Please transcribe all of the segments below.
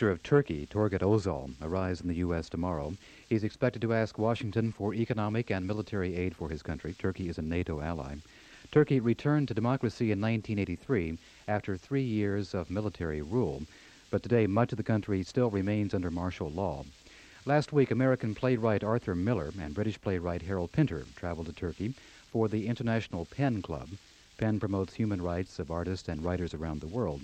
Minister of Turkey, Turgut Özal, arrives in the U.S. tomorrow. He's expected to ask Washington for economic and military aid for his country. Turkey is a NATO ally. Turkey returned to democracy in 1983 after three years of military rule, but today much of the country still remains under martial law. Last week, American playwright Arthur Miller and British playwright Harold Pinter traveled to Turkey for the International PEN Club. PEN promotes human rights of artists and writers around the world.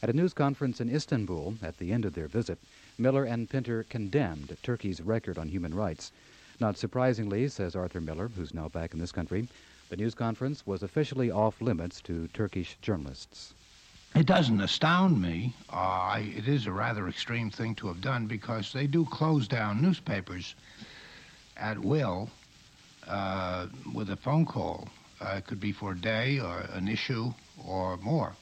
At a news conference in Istanbul at the end of their visit, Miller and Pinter condemned Turkey's record on human rights. Not surprisingly, says Arthur Miller, who's now back in this country, the news conference was officially off limits to Turkish journalists. It doesn't astound me. Uh, I, it is a rather extreme thing to have done because they do close down newspapers at will uh, with a phone call. Uh, it could be for a day or an issue or more.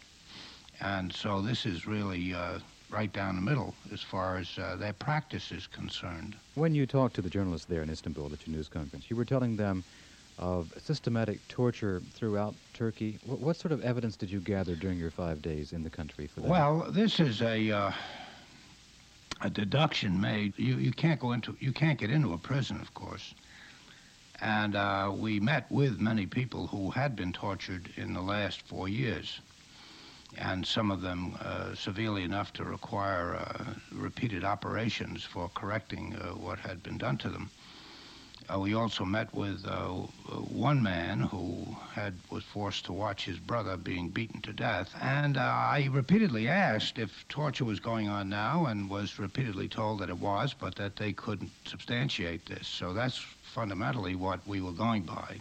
And so this is really uh, right down the middle as far as uh, their practice is concerned. When you talked to the journalists there in Istanbul at your news conference, you were telling them of systematic torture throughout Turkey. What, what sort of evidence did you gather during your five days in the country for that? Well, this is a uh, a deduction made. You you can't go into you can't get into a prison, of course. And uh, we met with many people who had been tortured in the last four years and some of them uh, severely enough to require uh, repeated operations for correcting uh, what had been done to them. Uh, we also met with uh, one man who had was forced to watch his brother being beaten to death, and uh, I repeatedly asked if torture was going on now, and was repeatedly told that it was, but that they couldn't substantiate this. So that's fundamentally what we were going by.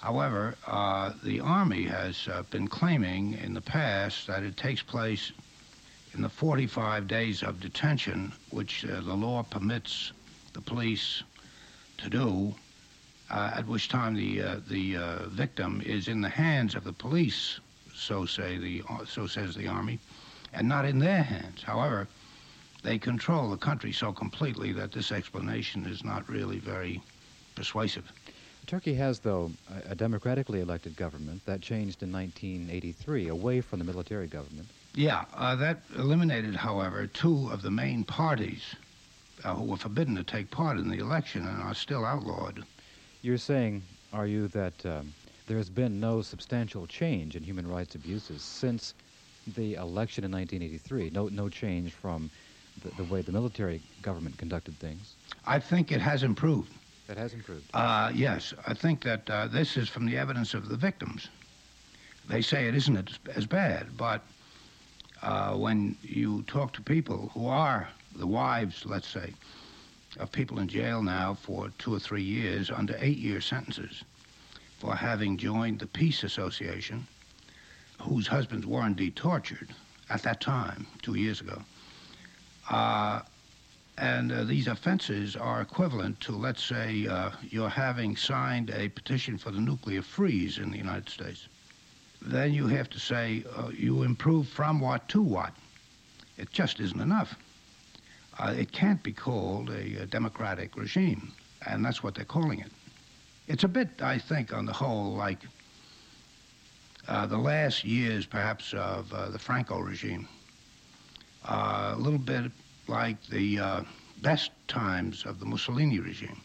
However, uh, the Army has uh, been claiming in the past that it takes place in the 45 days of detention, which uh, the law permits the police to do, uh, at which time the uh, the uh, victim is in the hands of the police, so say the so says the Army, and not in their hands. However, they control the country so completely that this explanation is not really very persuasive. Turkey has, though, a, democratically elected government that changed in 1983 away from the military government. Yeah, uh, that eliminated, however, two of the main parties uh, who were forbidden to take part in the election and are still outlawed. You're saying, are you, that um, there has been no substantial change in human rights abuses since the election in 1983? No, no change from the, the way the military government conducted things? I think it has improved. That has improved. Uh, yes, I think that uh, this is from the evidence of the victims. They say it isn't as, bad, but uh, when you talk to people who are the wives, let's say, of people in jail now for two or three years under eight-year sentences for having joined the Peace Association, whose husbands were indeed tortured at that time, two years ago. Uh, and uh, these offenses are equivalent to, let's say, uh, you're having signed a petition for the nuclear freeze in the United States. Then you have to say uh, you improve from what to what. It just isn't enough. Uh, it can't be called a, a, democratic regime, and that's what they're calling it. It's a bit, I think, on the whole, like uh, the last years, perhaps, of uh, the Franco regime. a little bit like the uh, best times of the Mussolini regime.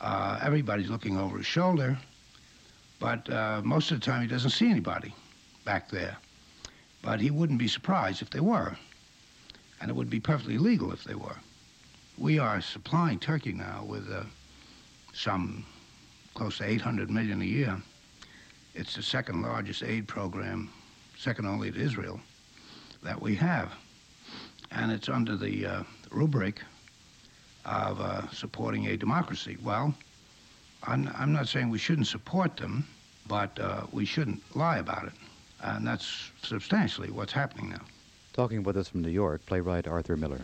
Uh, everybody's looking over his shoulder, but uh, most of the time he doesn't see anybody back there. But he wouldn't be surprised if they were, and it would be perfectly legal if they were. We are supplying Turkey now with uh, some close to 800 million a year. It's the second largest aid program, second only to Israel, that we have and it's under the uh, rubric of uh, supporting a democracy. Well, I'm, I'm, not saying we shouldn't support them, but uh, we shouldn't lie about it. And that's substantially what's happening now. Talking with us from New York, playwright Arthur Miller.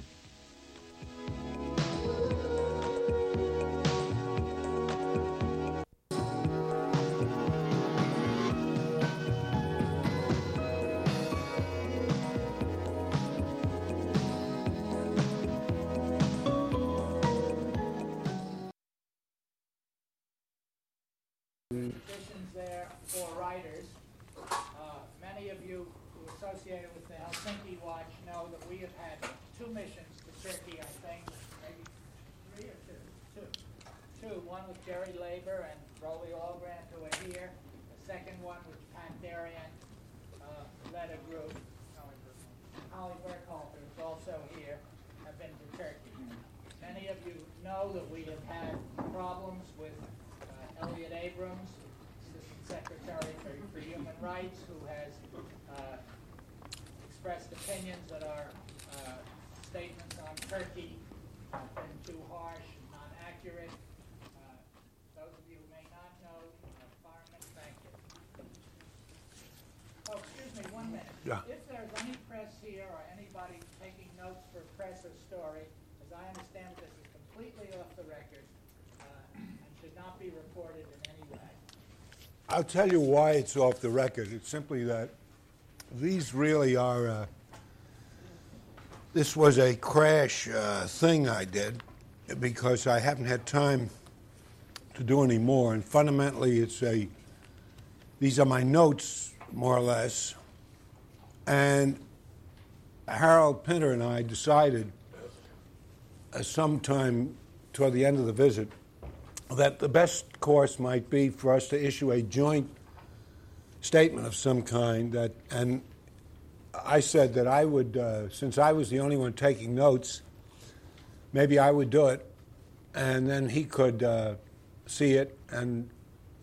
Know that we have had problems with uh, Elliott Abrams, Assistant Secretary for, for Human Rights, who has uh, expressed opinions that our uh, statements on Turkey have been too harsh and not accurate. Uh, those of you who may not know, uh, thank you. Oh, excuse me, one minute. Yeah. If there's any press here or anybody taking notes for press or story, as I understand, this is completely off the record uh, and should not be reported in any way. I'll tell you why it's off the record. It's simply that these really are. Uh, this was a crash uh, thing I did because I haven't had time to do any more. And fundamentally, it's a. These are my notes, more or less. And Harold Pinter and I decided sometime toward the end of the visit that the best course might be for us to issue a joint statement of some kind that and I said that I would uh, since I was the only one taking notes maybe I would do it and then he could uh, see it and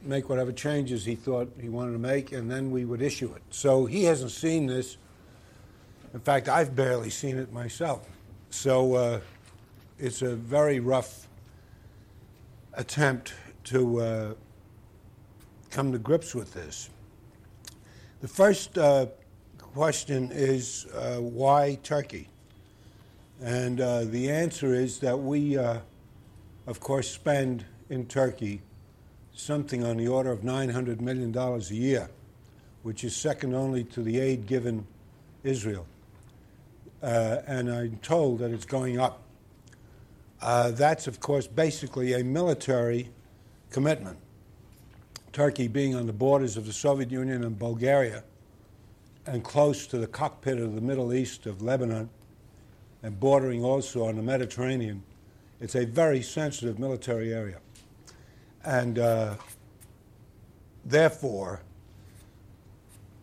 make whatever changes he thought he wanted to make and then we would issue it. So he hasn't seen this. In fact I've barely seen it myself. So uh, it's a very rough attempt to uh, come to grips with this. The first uh, question is uh, why Turkey? And uh, the answer is that we, uh, of course, spend in Turkey something on the order of $900 million a year, which is second only to the aid given Israel. Uh, and I'm told that it's going up. Uh, that's, of course, basically a military commitment. Turkey being on the borders of the Soviet Union and Bulgaria and close to the cockpit of the Middle East of Lebanon and bordering also on the Mediterranean, it's a very sensitive military area. And uh, therefore,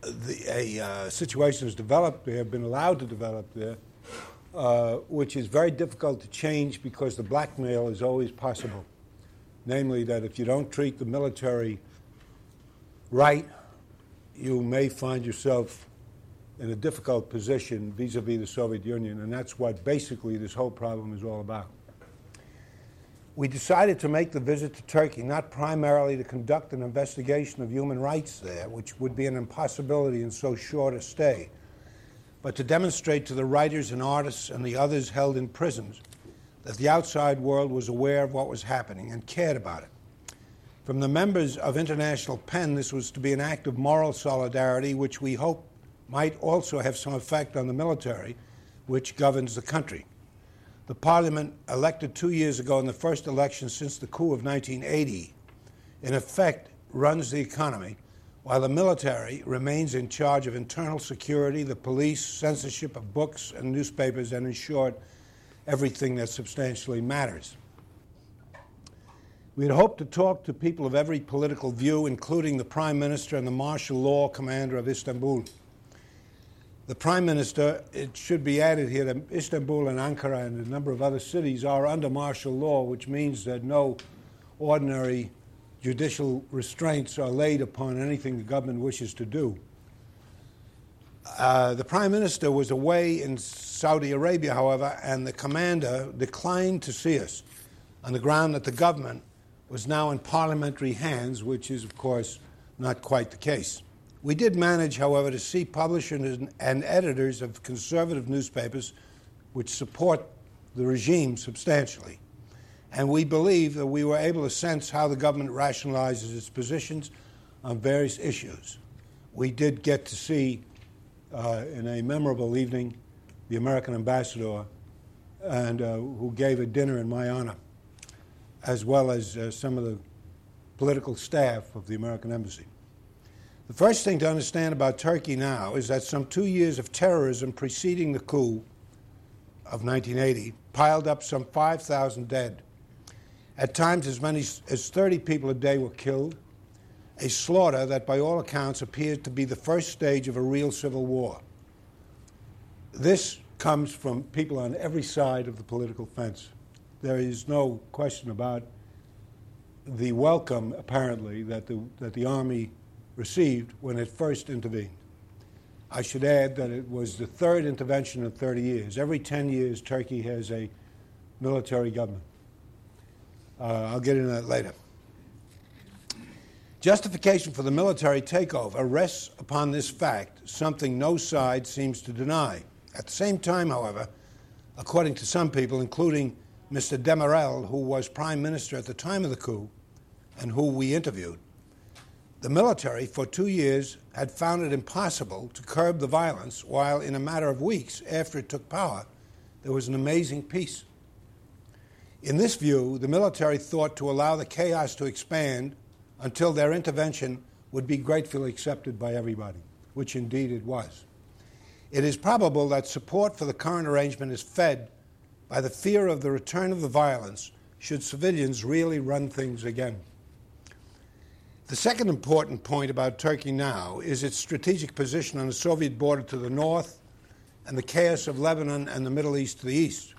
the, a uh, situation has developed there, have been allowed to develop there, uh, which is very difficult to change because the blackmail is always possible. Namely, that if you don't treat the military right, you may find yourself in a difficult position vis a vis the Soviet Union, and that's what basically this whole problem is all about. We decided to make the visit to Turkey not primarily to conduct an investigation of human rights there, which would be an impossibility in so short a stay, but to demonstrate to the writers and artists and the others held in prisons that the outside world was aware of what was happening and cared about it. From the members of International PEN, this was to be an act of moral solidarity, which we hope might also have some effect on the military, which governs the country. The parliament elected two years ago in the first election since the coup of 1980, in effect, runs the economy, while the military remains in charge of internal security, the police, censorship of books and newspapers, and in short, everything that substantially matters. We had hoped to talk to people of every political view, including the Prime Minister and the martial law commander of Istanbul. The Prime Minister, it should be added here that Istanbul and Ankara and a number of other cities are under martial law, which means that no ordinary judicial restraints are laid upon anything the government wishes to do. Uh, the Prime Minister was away in Saudi Arabia, however, and the commander declined to see us on the ground that the government was now in parliamentary hands, which is, of course, not quite the case. We did manage, however, to see publishers and editors of conservative newspapers which support the regime substantially. And we believe that we were able to sense how the government rationalizes its positions on various issues. We did get to see, uh, in a memorable evening, the American ambassador, and uh, who gave a dinner in my honor, as well as uh, some of the political staff of the American embassy. The first thing to understand about Turkey now is that some two years of terrorism preceding the coup of 1980 piled up some 5,000 dead. At times, as many as 30 people a day were killed, a slaughter that, by all accounts, appeared to be the first stage of a real civil war. This comes from people on every side of the political fence. There is no question about the welcome, apparently, that the, that the Army received when it first intervened. I should add that it was the third intervention in 30 years. Every 10 years, Turkey has a military government. Uh, I'll get into that later. Justification for the military takeover rests upon this fact, something no side seems to deny. At the same time, however, according to some people, including Mr. Demirel, who was prime minister at the time of the coup and who we interviewed, the military for two years had found it impossible to curb the violence, while in a matter of weeks after it took power, there was an amazing peace. In this view, the military thought to allow the chaos to expand until their intervention would be gratefully accepted by everybody, which indeed it was. It is probable that support for the current arrangement is fed by the fear of the return of the violence should civilians really run things again. The second important point about Turkey now is its strategic position on the Soviet border to the north and the chaos of Lebanon and the Middle East to the east.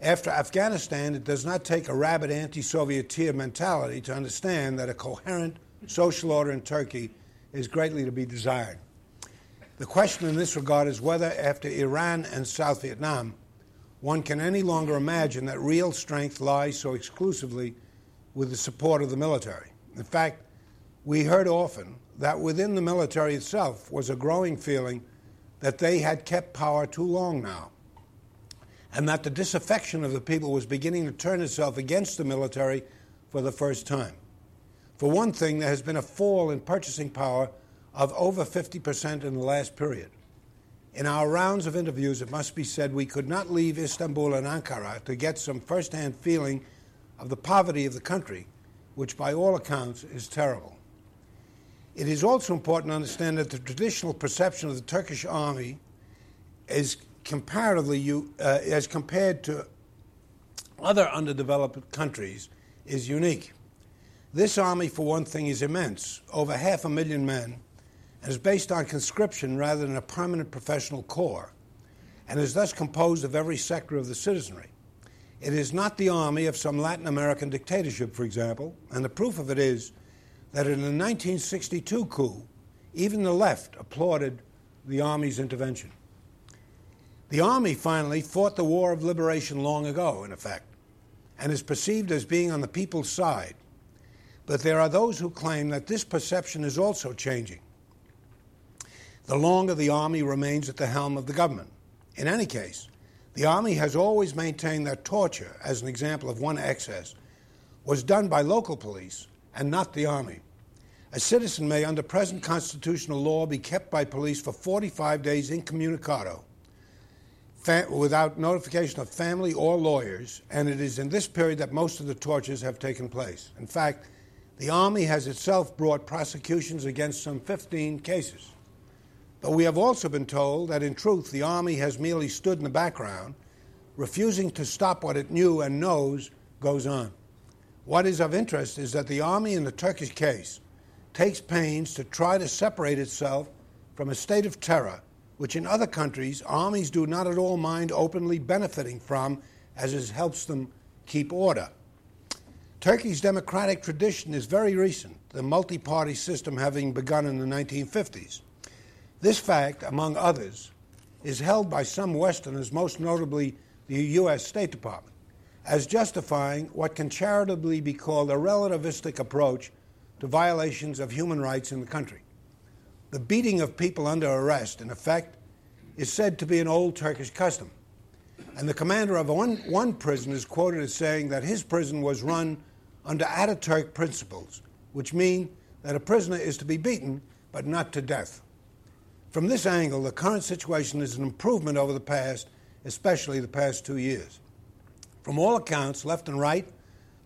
After Afghanistan, it does not take a rabid anti Soviet mentality to understand that a coherent social order in Turkey is greatly to be desired. The question in this regard is whether, after Iran and South Vietnam, one can any longer imagine that real strength lies so exclusively with the support of the military. In fact, we heard often that within the military itself was a growing feeling that they had kept power too long now and that the disaffection of the people was beginning to turn itself against the military for the first time. For one thing, there has been a fall in purchasing power of over 50% in the last period. In our rounds of interviews, it must be said we could not leave Istanbul and Ankara to get some first hand feeling of the poverty of the country, which by all accounts is terrible. It is also important to understand that the traditional perception of the Turkish army is comparatively, uh, as compared to other underdeveloped countries, is unique. This army, for one thing, is immense, over half a million men, and is based on conscription rather than a permanent professional corps, and is thus composed of every sector of the citizenry. It is not the army of some Latin American dictatorship, for example, and the proof of it is that in the 1962 coup, even the left applauded the army's intervention. The Army finally fought the war of liberation long ago, in effect, and is perceived as being on the people's side. But there are those who claim that this perception is also changing the longer the Army remains at the helm of the government. In any case, the Army has always maintained that torture, as an example of one excess, was done by local police and not the Army. A citizen may, under present constitutional law, be kept by police for 45 days incommunicado without notification of family or lawyers, and it is in this period that most of the tortures have taken place. In fact, the Army has itself brought prosecutions against some 15 cases. But we have also been told that in truth the Army has merely stood in the background, refusing to stop what it knew and knows goes on. What is of interest is that the Army in the Turkish case takes pains to try to separate itself from a state of terror which in other countries armies do not at all mind openly benefiting from as it helps them keep order. Turkey's democratic tradition is very recent, the multi party system having begun in the 1950s. This fact, among others, is held by some Westerners, most notably the U.S. State Department, as justifying what can charitably be called a relativistic approach to violations of human rights in the country. The beating of people under arrest, in effect, is said to be an old Turkish custom. And the commander of one, one prison is quoted as saying that his prison was run under Ataturk principles, which mean that a prisoner is to be beaten, but not to death. From this angle, the current situation is an improvement over the past, especially the past two years. From all accounts, left and right,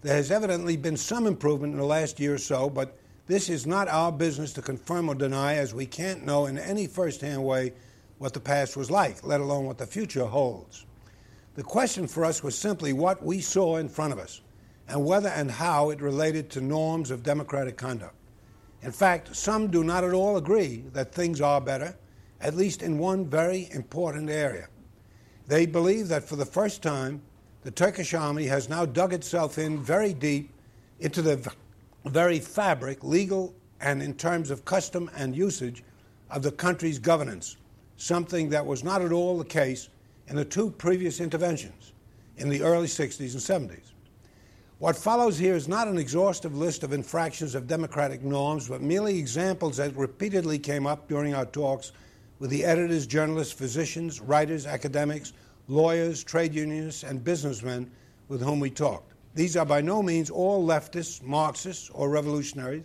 there has evidently been some improvement in the last year or so, but this is not our business to confirm or deny, as we can't know in any first hand way what the past was like, let alone what the future holds. The question for us was simply what we saw in front of us and whether and how it related to norms of democratic conduct. In fact, some do not at all agree that things are better, at least in one very important area. They believe that for the first time, the Turkish army has now dug itself in very deep into the very fabric, legal and in terms of custom and usage, of the country's governance, something that was not at all the case in the two previous interventions in the early 60s and 70s. What follows here is not an exhaustive list of infractions of democratic norms, but merely examples that repeatedly came up during our talks with the editors, journalists, physicians, writers, academics, lawyers, trade unionists, and businessmen with whom we talked. These are by no means all leftists, Marxists, or revolutionaries,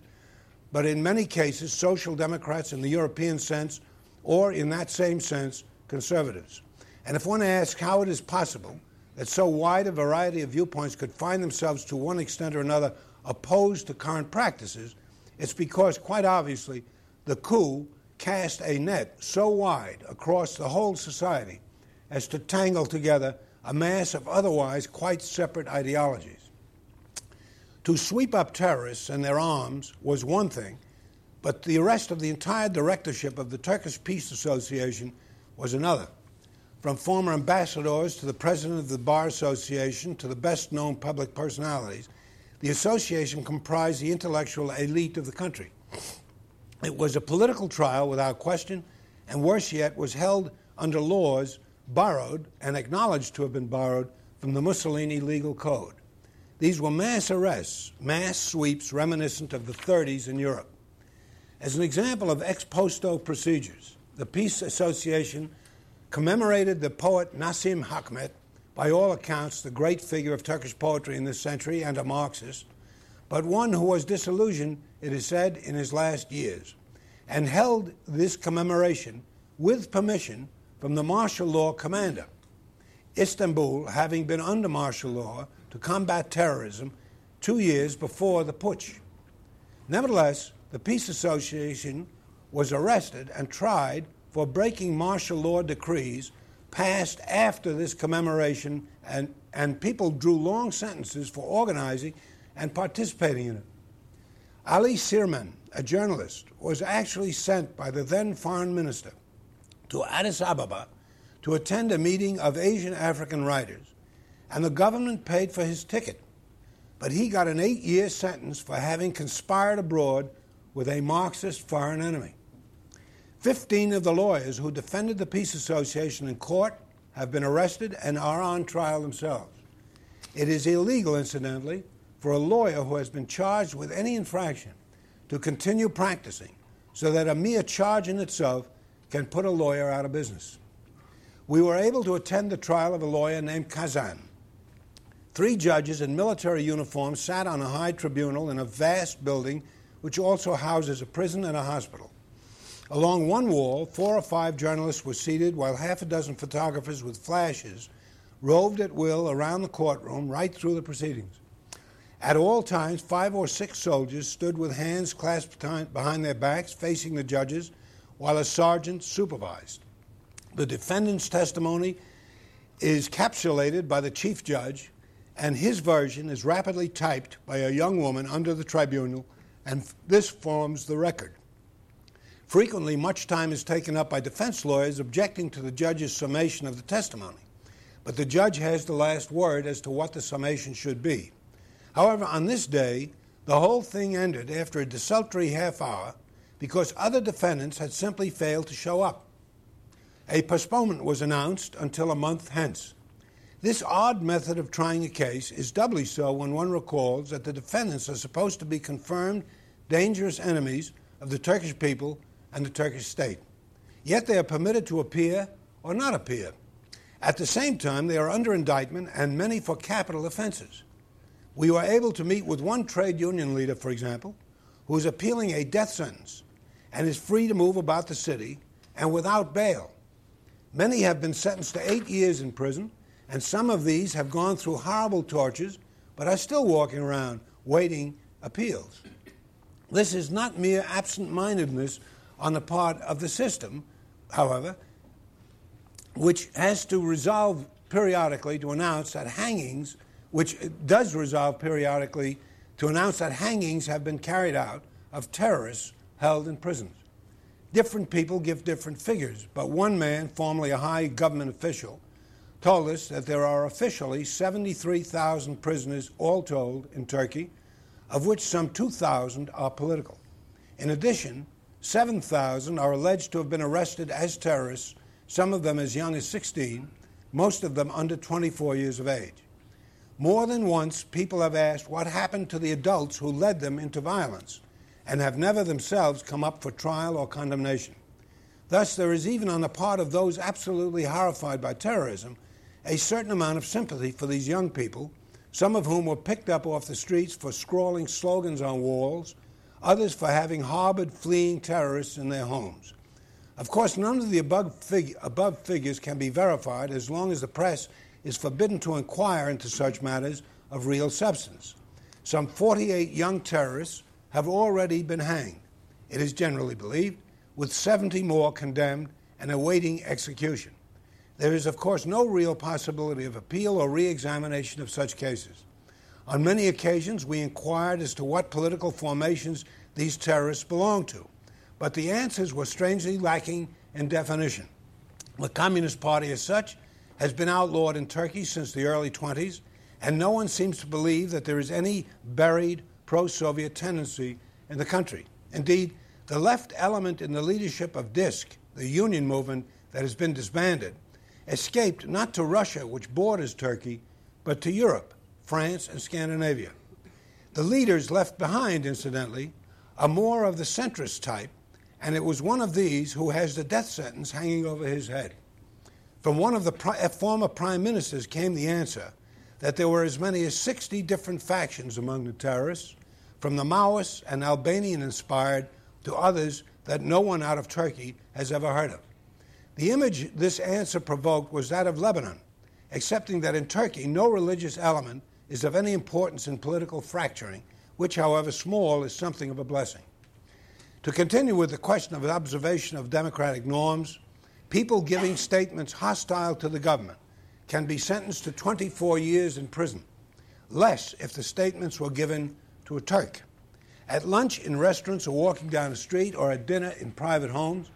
but in many cases, social democrats in the European sense, or in that same sense, conservatives. And if one asks how it is possible that so wide a variety of viewpoints could find themselves to one extent or another opposed to current practices, it's because, quite obviously, the coup cast a net so wide across the whole society as to tangle together a mass of otherwise quite separate ideologies. To sweep up terrorists and their arms was one thing, but the arrest of the entire directorship of the Turkish Peace Association was another. From former ambassadors to the president of the Bar Association to the best known public personalities, the association comprised the intellectual elite of the country. It was a political trial without question, and worse yet, was held under laws borrowed and acknowledged to have been borrowed from the Mussolini legal code. These were mass arrests, mass sweeps reminiscent of the 30s in Europe. As an example of ex posto procedures, the Peace Association commemorated the poet Nazim Hikmet, by all accounts the great figure of Turkish poetry in this century and a Marxist, but one who was disillusioned, it is said, in his last years, and held this commemoration with permission from the martial law commander. Istanbul, having been under martial law, to combat terrorism two years before the putsch. Nevertheless, the Peace Association was arrested and tried for breaking martial law decrees passed after this commemoration, and, and people drew long sentences for organizing and participating in it. Ali Sirmen, a journalist, was actually sent by the then foreign minister to Addis Ababa to attend a meeting of Asian African writers and the government paid for his ticket. But he got an eight year sentence for having conspired abroad with a Marxist foreign enemy. Fifteen of the lawyers who defended the Peace Association in court have been arrested and are on trial themselves. It is illegal, incidentally, for a lawyer who has been charged with any infraction to continue practicing so that a mere charge in itself can put a lawyer out of business. We were able to attend the trial of a lawyer named Kazan. Three judges in military uniforms sat on a high tribunal in a vast building which also houses a prison and a hospital. Along one wall, four or five journalists were seated while half a dozen photographers with flashes roved at will around the courtroom right through the proceedings. At all times, five or six soldiers stood with hands clasped behind their backs facing the judges while a sergeant supervised. The defendant's testimony is capsulated by the chief judge and his version is rapidly typed by a young woman under the tribunal, and this forms the record. Frequently, much time is taken up by defense lawyers objecting to the judge's summation of the testimony, but the judge has the last word as to what the summation should be. However, on this day, the whole thing ended after a desultory half hour because other defendants had simply failed to show up. A postponement was announced until a month hence. This odd method of trying a case is doubly so when one recalls that the defendants are supposed to be confirmed dangerous enemies of the Turkish people and the Turkish state. Yet they are permitted to appear or not appear. At the same time, they are under indictment and many for capital offenses. We were able to meet with one trade union leader, for example, who is appealing a death sentence and is free to move about the city and without bail. Many have been sentenced to eight years in prison and some of these have gone through horrible tortures, but are still walking around waiting appeals. This is not mere absent mindedness on the part of the system, however, which has to resolve periodically to announce that hangings, which does resolve periodically to announce that hangings have been carried out of terrorists held in prisons. Different people give different figures, but one man, formerly a high government official, told us that there are officially 73,000 prisoners all told in Turkey, of which some 2,000 are political. In addition, 7,000 are alleged to have been arrested as terrorists, some of them as young as 16, most of them under 24 years of age. More than once, people have asked what happened to the adults who led them into violence and have never themselves come up for trial or condemnation. Thus, there is even on the part of those absolutely horrified by terrorism a certain amount of sympathy for these young people, some of whom were picked up off the streets for scrawling slogans on walls, others for having harbored fleeing terrorists in their homes. Of course, none of the above, fig- above figures can be verified as long as the press is forbidden to inquire into such matters of real substance. Some 48 young terrorists have already been hanged, it is generally believed, with 70 more condemned and awaiting execution. There is, of course, no real possibility of appeal or re examination of such cases. On many occasions, we inquired as to what political formations these terrorists belonged to, but the answers were strangely lacking in definition. The Communist Party, as such, has been outlawed in Turkey since the early 20s, and no one seems to believe that there is any buried pro Soviet tendency in the country. Indeed, the left element in the leadership of DISK, the union movement that has been disbanded, escaped not to Russia, which borders Turkey, but to Europe, France, and Scandinavia. The leaders left behind, incidentally, are more of the centrist type, and it was one of these who has the death sentence hanging over his head. From one of the pri- eh, former prime ministers came the answer that there were as many as 60 different factions among the terrorists, from the Maoists and Albanian inspired to others that no one out of Turkey has ever heard of. The image this answer provoked was that of Lebanon, accepting that in Turkey no religious element is of any importance in political fracturing, which, however small, is something of a blessing. To continue with the question of observation of democratic norms, people giving statements hostile to the government can be sentenced to 24 years in prison, less if the statements were given to a Turk. At lunch in restaurants or walking down the street or at dinner in private homes,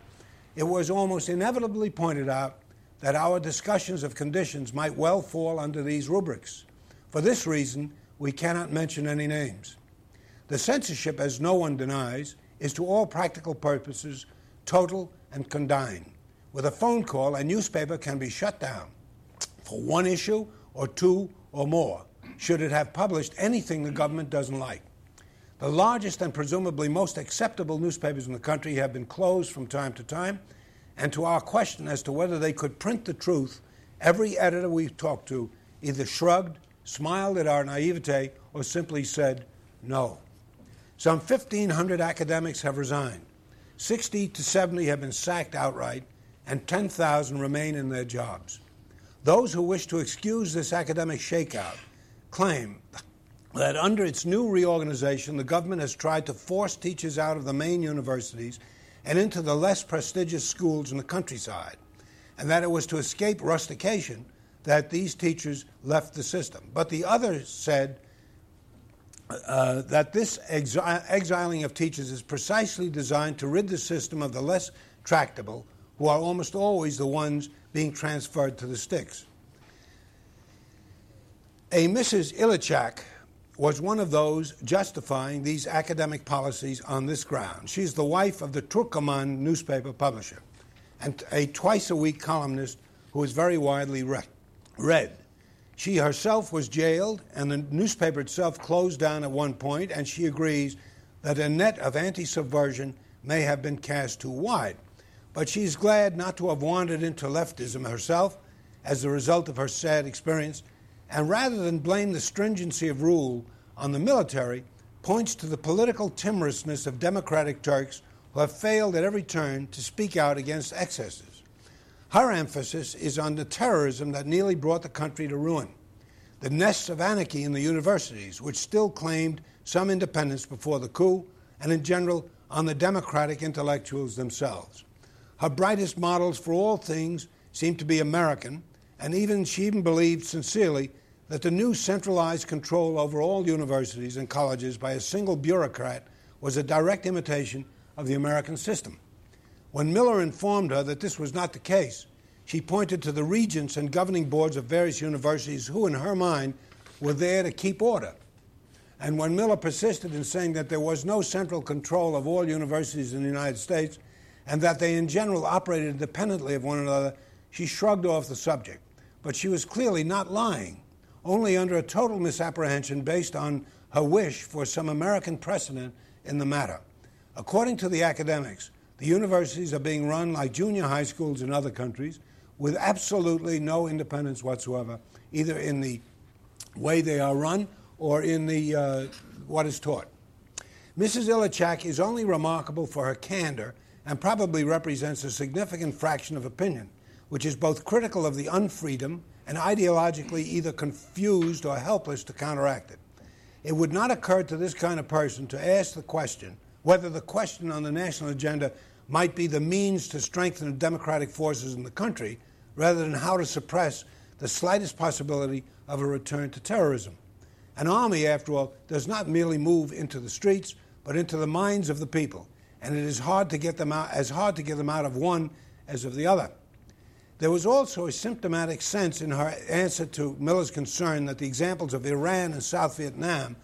it was almost inevitably pointed out that our discussions of conditions might well fall under these rubrics. For this reason, we cannot mention any names. The censorship, as no one denies, is to all practical purposes total and condign. With a phone call, a newspaper can be shut down for one issue or two or more, should it have published anything the government doesn't like. The largest and presumably most acceptable newspapers in the country have been closed from time to time, and to our question as to whether they could print the truth, every editor we've talked to either shrugged, smiled at our naivete, or simply said no. Some 1,500 academics have resigned. 60 to 70 have been sacked outright, and 10,000 remain in their jobs. Those who wish to excuse this academic shakeout claim that under its new reorganization, the government has tried to force teachers out of the main universities and into the less prestigious schools in the countryside, and that it was to escape rustication that these teachers left the system. But the others said uh, that this exi- exiling of teachers is precisely designed to rid the system of the less tractable, who are almost always the ones being transferred to the sticks. A Mrs. Ilicak was one of those justifying these academic policies on this ground. She's the wife of the Turkoman newspaper publisher and a twice a week columnist who is very widely re- read. She herself was jailed, and the newspaper itself closed down at one point, and she agrees that a net of anti subversion may have been cast too wide but she's glad not to have wandered into leftism herself as a result of her sad experience, and rather than blame the stringency of rule on the military, points to the political timorousness of democratic Turks who have failed at every turn to speak out against excesses. Her emphasis is on the terrorism that nearly brought the country to ruin, the nests of anarchy in the universities, which still claimed some independence before the coup, and in general on the democratic intellectuals themselves. Her brightest models for all things seem to be American, and even she even believed sincerely that the new centralized control over all universities and colleges by a single bureaucrat was a direct imitation of the American system. When Miller informed her that this was not the case, she pointed to the regents and governing boards of various universities who, in her mind, were there to keep order. And when Miller persisted in saying that there was no central control of all universities in the United States and that they in general operated independently of one another, she shrugged off the subject. But she was clearly not lying, only under a total misapprehension based on her wish for some American precedent in the matter. According to the academics, the universities are being run like junior high schools in other countries with absolutely no independence whatsoever, either in the way they are run or in the uh, what is taught. Mrs. Ilicak is only remarkable for her candor and probably represents a significant fraction of opinion, which is both critical of the unfreedom and ideologically either confused or helpless to counteract it. It would not occur to this kind of person to ask the question whether the question on the national agenda might be the means to strengthen the democratic forces in the country rather than how to suppress the slightest possibility of a return to terrorism. An army, after all, does not merely move into the streets, but into the minds of the people, and it is hard to get them out, as hard to get them out of one as of the other. There was also a symptomatic sense in her answer to Miller's concern that the examples of Iran and South Vietnam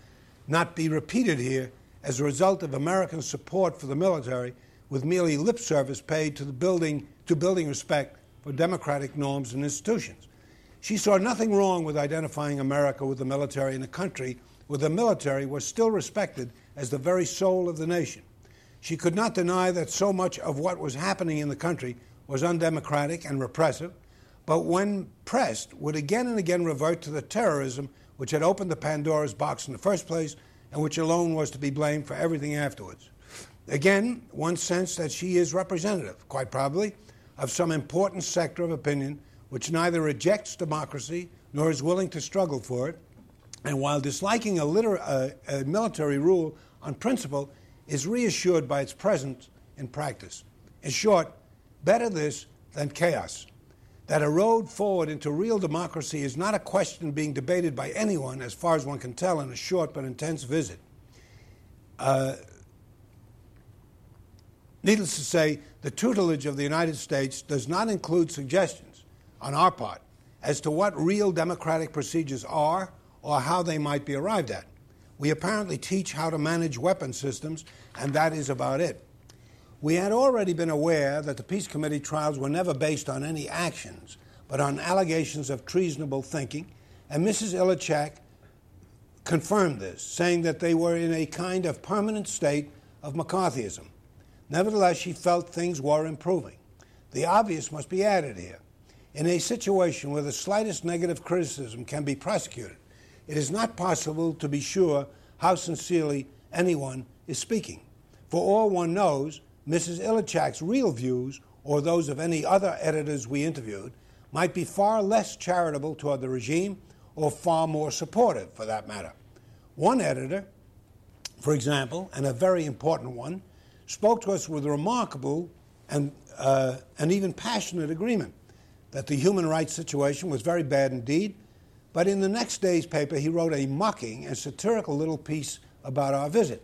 not be repeated here as a result of American support for the military with merely lip service paid to, the building, to building respect for democratic norms and institutions. She saw nothing wrong with identifying America with the military in a country where the military was still respected as the very soul of the nation. She could not deny that so much of what was happening in the country was undemocratic and repressive, but when pressed, would again and again revert to the terrorism which had opened the Pandora's box in the first place and which alone was to be blamed for everything afterwards. Again, one sense that she is representative, quite probably, of some important sector of opinion which neither rejects democracy nor is willing to struggle for it, and while disliking a, liter- a military rule on principle, is reassured by its presence in practice. In short, better this than chaos. That a road forward into real democracy is not a question being debated by anyone, as far as one can tell, in a short but intense visit. Uh, needless to say, the tutelage of the United States does not include suggestions on our part as to what real democratic procedures are or how they might be arrived at. We apparently teach how to manage weapon systems, and that is about it. We had already been aware that the Peace Committee trials were never based on any actions, but on allegations of treasonable thinking, and Mrs. Ilicak confirmed this, saying that they were in a kind of permanent state of McCarthyism. Nevertheless, she felt things were improving. The obvious must be added here. In a situation where the slightest negative criticism can be prosecuted, it is not possible to be sure how sincerely anyone is speaking. For all one knows, Mrs. Ilicak's real views, or those of any other editors we interviewed, might be far less charitable toward the regime or far more supportive, for that matter. One editor, for example, and a very important one, spoke to us with remarkable and, uh, and even passionate agreement that the human rights situation was very bad indeed. But in the next day's paper, he wrote a mocking and satirical little piece about our visit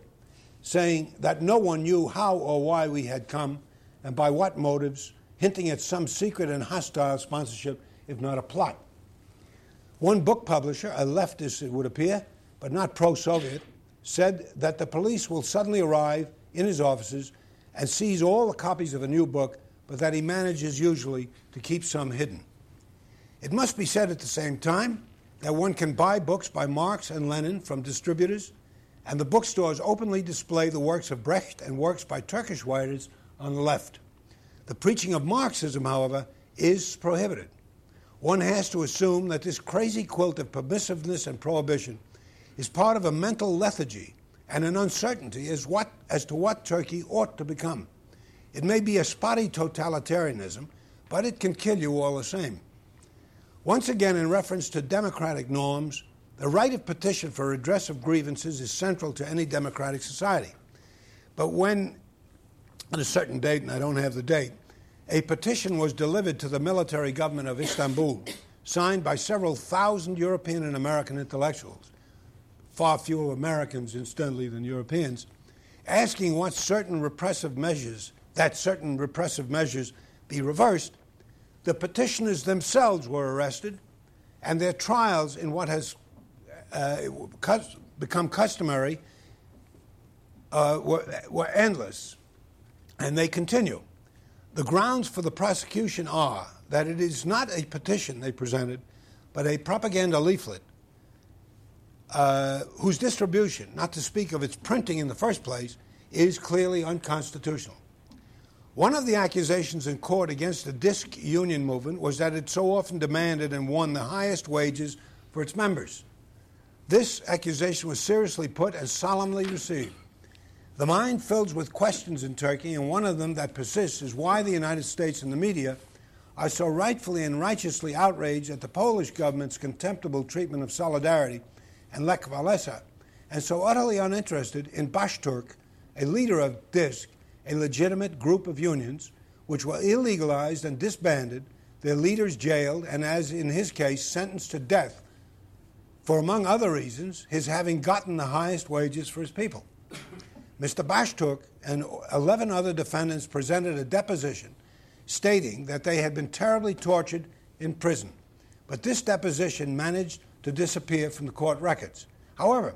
saying that no one knew how or why we had come and by what motives, hinting at some secret and hostile sponsorship, if not a plot. One book publisher, a leftist it would appear, but not pro Soviet, said that the police will suddenly arrive in his offices and seize all the copies of a new book, but that he manages usually to keep some hidden. It must be said at the same time that one can buy books by Marx and Lenin from distributors and the bookstores openly display the works of Brecht and works by Turkish writers on the left. The preaching of Marxism, however, is prohibited. One has to assume that this crazy quilt of permissiveness and prohibition is part of a mental lethargy and an uncertainty as, what, as to what Turkey ought to become. It may be a spotty totalitarianism, but it can kill you all the same. Once again, in reference to democratic norms, the right of petition for redress of grievances is central to any democratic society. But when, on a certain date, and I don't have the date, a petition was delivered to the military government of Istanbul signed by several thousand European and American intellectuals, far fewer Americans, incidentally, than Europeans, asking what certain repressive measures, that certain repressive measures be reversed, the petitioners themselves were arrested, and their trials in what has uh, become customary uh, were, were endless, and they continue. The grounds for the prosecution are that it is not a petition they presented, but a propaganda leaflet uh, whose distribution, not to speak of its printing in the first place, is clearly unconstitutional. One of the accusations in court against the DISK union movement was that it so often demanded and won the highest wages for its members. This accusation was seriously put and solemnly received. The mind fills with questions in Turkey, and one of them that persists is why the United States and the media are so rightfully and righteously outraged at the Polish government's contemptible treatment of solidarity and Lech Walesa, and so utterly uninterested in Bashturk, a leader of DISK, a legitimate group of unions, which were illegalized and disbanded, their leaders jailed, and as in his case, sentenced to death for, among other reasons, his having gotten the highest wages for his people. Mr. Bashturk and 11 other defendants presented a deposition stating that they had been terribly tortured in prison. But this deposition managed to disappear from the court records. However,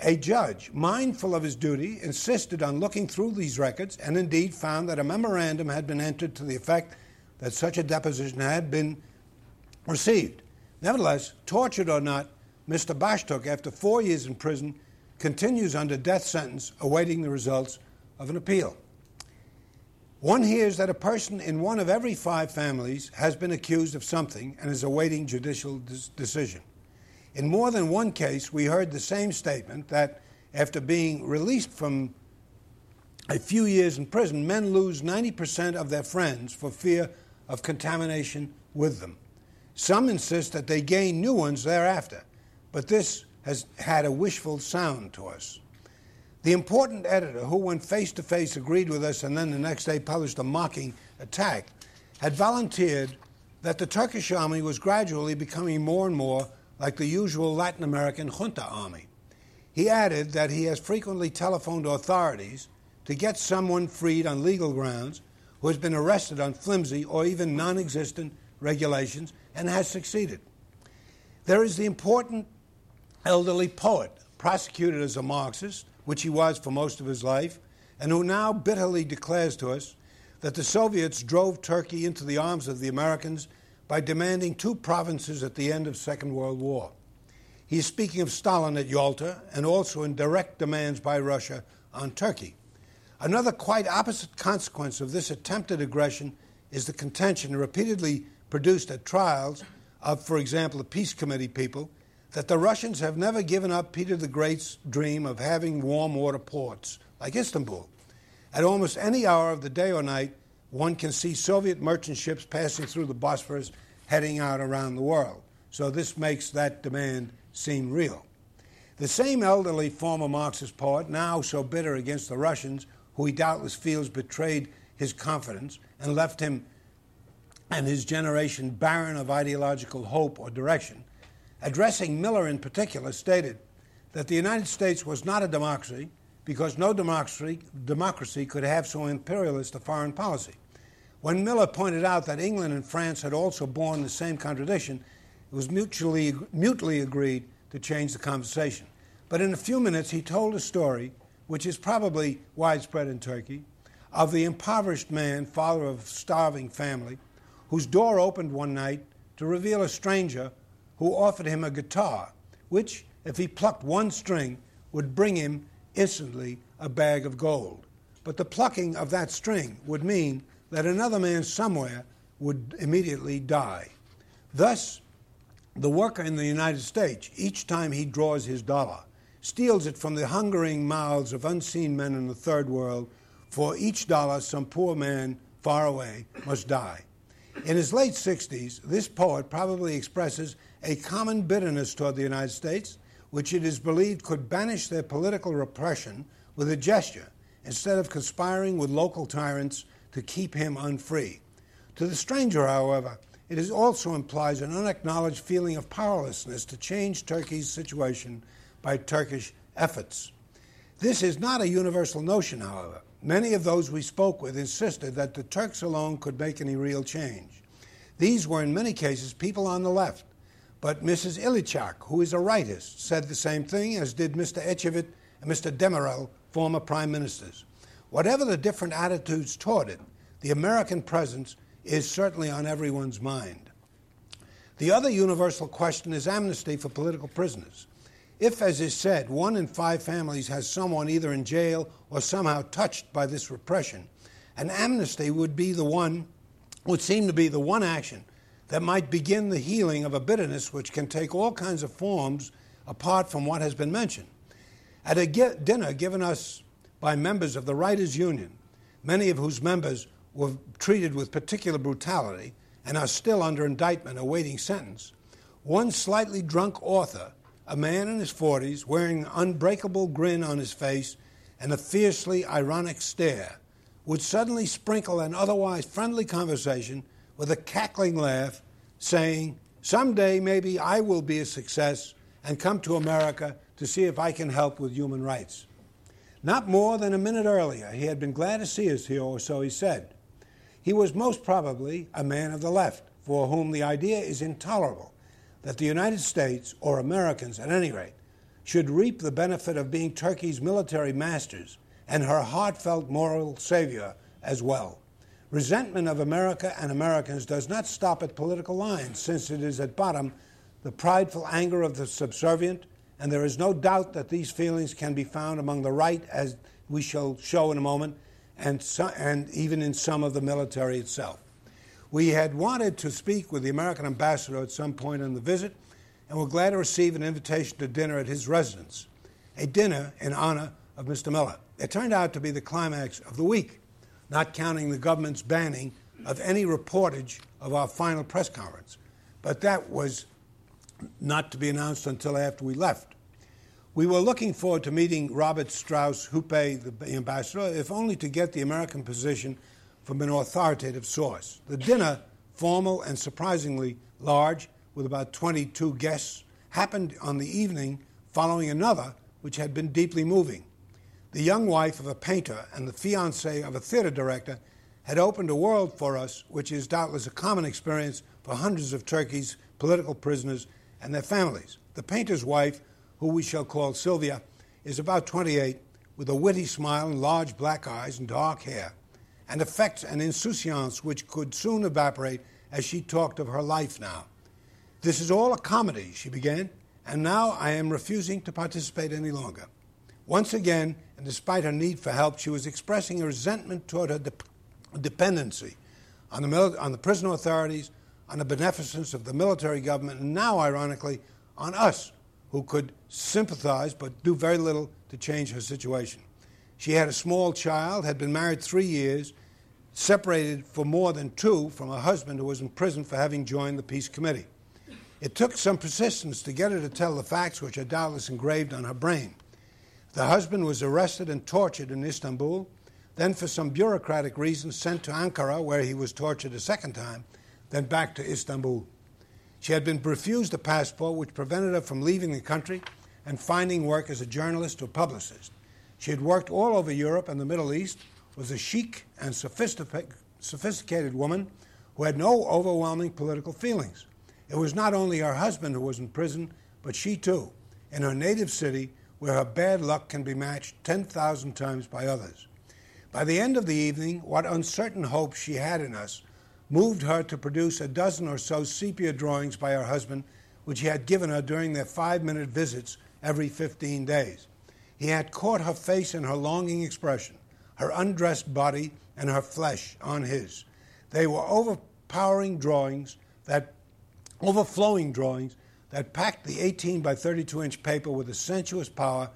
a judge, mindful of his duty, insisted on looking through these records and indeed found that a memorandum had been entered to the effect that such a deposition had been received. Nevertheless, tortured or not, Mr. Bashturk, after four years in prison, continues under death sentence awaiting the results of an appeal. One hears that a person in one of every five families has been accused of something and is awaiting judicial decision. In more than one case, we heard the same statement that after being released from a few years in prison, men lose 90% of their friends for fear of contamination with them. Some insist that they gain new ones thereafter, but this has had a wishful sound to us. The important editor, who went face to face agreed with us and then the next day published a mocking attack, had volunteered that the Turkish army was gradually becoming more and more like the usual Latin American junta army. He added that he has frequently telephoned authorities to get someone freed on legal grounds who has been arrested on flimsy or even non existent regulations and has succeeded. There is the important elderly poet, prosecuted as a Marxist, which he was for most of his life, and who now bitterly declares to us that the Soviets drove Turkey into the arms of the Americans by demanding two provinces at the end of Second World War. He is speaking of Stalin at Yalta and also in direct demands by Russia on Turkey. Another quite opposite consequence of this attempted aggression is the contention repeatedly produced at trials of, for example, the Peace Committee people that the Russians have never given up Peter the Great's dream of having warm water ports like Istanbul. At almost any hour of the day or night, one can see Soviet merchant ships passing through the Bosphorus heading out around the world. So this makes that demand seem real. The same elderly former Marxist poet, now so bitter against the Russians, who he doubtless feels betrayed his confidence and left him and his generation barren of ideological hope or direction, addressing Miller in particular, stated that the United States was not a democracy because no democracy, democracy could have so imperialist a foreign policy. When Miller pointed out that England and France had also borne the same contradiction, it was mutually, mutually agreed to change the conversation. But in a few minutes, he told a story, which is probably widespread in Turkey, of the impoverished man, father of a starving family, whose door opened one night to reveal a stranger who offered him a guitar, which, if he plucked one string, would bring him instantly a bag of gold. But the plucking of that string would mean that another man somewhere would immediately die. Thus, the worker in the United States, each time he draws his dollar, steals it from the hungering mouths of unseen men in the third world. For each dollar, some poor man far away must die. In his late 60s, this poet probably expresses a common bitterness toward the United States, which it is believed could banish their political repression with a gesture instead of conspiring with local tyrants to keep him unfree. To the stranger, however, it also implies an unacknowledged feeling of powerlessness to change Turkey's situation by Turkish efforts. This is not a universal notion, however. Many of those we spoke with insisted that the Turks alone could make any real change. These were, in many cases, people on the left. But Mrs. Ilicak, who is a rightist, said the same thing, as did Mr. Ecevit and Mr. Demirel, former prime ministers. Whatever the different attitudes toward it, the American presence is certainly on everyone's mind. The other universal question is amnesty for political prisoners. If, as is said, one in five families has someone either in jail or somehow touched by this repression, an amnesty would be the one, would seem to be the one action that might begin the healing of a bitterness which can take all kinds of forms apart from what has been mentioned. At a dinner given us by members of the Writers' Union, many of whose members were treated with particular brutality and are still under indictment awaiting sentence, one slightly drunk author, a man in his 40s, wearing an unbreakable grin on his face and a fiercely ironic stare, would suddenly sprinkle an otherwise friendly conversation with a cackling laugh, saying, Someday maybe I will be a success and come to America to see if I can help with human rights. Not more than a minute earlier, he had been glad to see us here, or so he said. He was most probably a man of the left, for whom the idea is intolerable that the United States, or Americans at any rate, should reap the benefit of being Turkey's military masters and her heartfelt moral savior as well. Resentment of America and Americans does not stop at political lines, since it is at bottom the prideful anger of the subservient, and there is no doubt that these feelings can be found among the right, as we shall show in a moment, and, so, and even in some of the military itself. We had wanted to speak with the American ambassador at some point in the visit, and were glad to receive an invitation to dinner at his residence, a dinner in honor of Mr. Miller. It turned out to be the climax of the week not counting the government's banning of any reportage of our final press conference. But that was not to be announced until after we left. We were looking forward to meeting Robert Strausz-Hupé, the ambassador, if only to get the American position from an authoritative source. The dinner, formal and surprisingly large, with about 22 guests, happened on the evening following another which had been deeply moving. The young wife of a painter and the fiancee of a theater director had opened a world for us, which is doubtless a common experience for hundreds of Turkey's political prisoners and their families. The painter's wife, who we shall call Sylvia, is about 28, with a witty smile and large black eyes and dark hair, and affects an insouciance which could soon evaporate as she talked of her life now. This is all a comedy, she began, and now I am refusing to participate any longer. Once again, and despite her need for help, she was expressing a resentment toward her de- dependency on the, mili- on the prison authorities, on the beneficence of the military government, and now, ironically, on us, who could sympathize but do very little to change her situation. She had a small child, had been married three years, separated for more than two from a husband who was in prison for having joined the peace committee. It took some persistence to get her to tell the facts which are doubtless engraved on her brain. The husband was arrested and tortured in Istanbul, then, for some bureaucratic reasons, sent to Ankara, where he was tortured a second time, then back to Istanbul. She had been refused a passport which prevented her from leaving the country and finding work as a journalist or publicist. She had worked all over Europe and the Middle East, was a chic and sophisticated woman who had no overwhelming political feelings. It was not only her husband who was in prison, but she too, in her native city, where her bad luck can be matched 10,000 times by others. By the end of the evening, what uncertain hope she had in us moved her to produce a dozen or so sepia drawings by her husband, which he had given her during their five minute visits every 15 days. He had caught her face and her longing expression, her undressed body and her flesh on his. They were overpowering drawings that overflowing drawings that packed the 18 by 32 inch paper with a sensuous power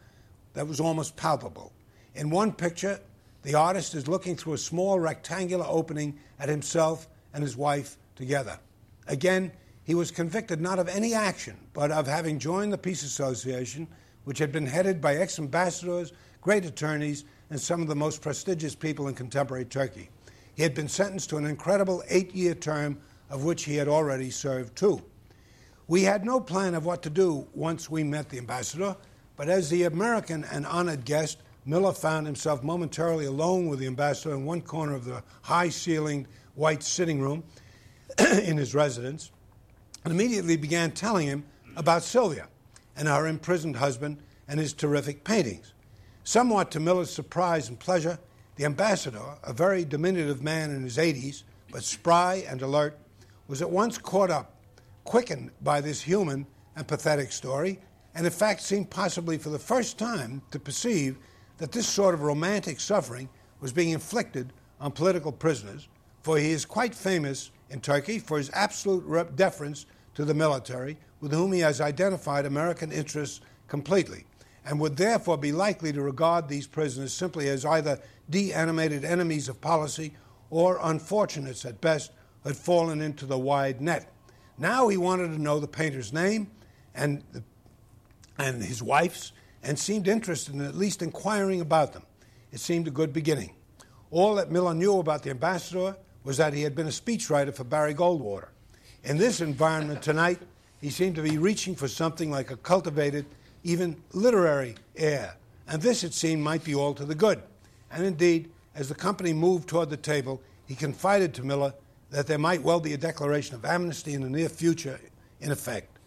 that was almost palpable. In one picture, the artist is looking through a small rectangular opening at himself and his wife together. Again, he was convicted not of any action, but of having joined the Peace Association, which had been headed by ex ambassadors, great attorneys, and some of the most prestigious people in contemporary Turkey. He had been sentenced to an incredible eight year term of which he had already served two. We had no plan of what to do once we met the ambassador, but as the American and honored guest, Miller found himself momentarily alone with the ambassador in one corner of the high ceilinged white sitting room in his residence and immediately began telling him about Sylvia and her imprisoned husband and his terrific paintings. Somewhat to Miller's surprise and pleasure, the ambassador, a very diminutive man in his 80s, but spry and alert, was at once caught up, quickened by this human and pathetic story, and in fact seemed possibly for the first time to perceive that this sort of romantic suffering was being inflicted on political prisoners, for he is quite famous in Turkey for his absolute deference to the military, with whom he has identified American interests completely, and would therefore be likely to regard these prisoners simply as either de-animated enemies of policy or unfortunates at best who had fallen into the wide net. Now he wanted to know the painter's name and, the, and his wife's, and seemed interested in at least inquiring about them. It seemed a good beginning. All that Miller knew about the ambassador was that he had been a speechwriter for Barry Goldwater. In this environment tonight, he seemed to be reaching for something like a cultivated, even literary air, and this, it seemed, might be all to the good. And indeed, as the company moved toward the table, he confided to Miller that there might well be a declaration of amnesty in the near future, in effect.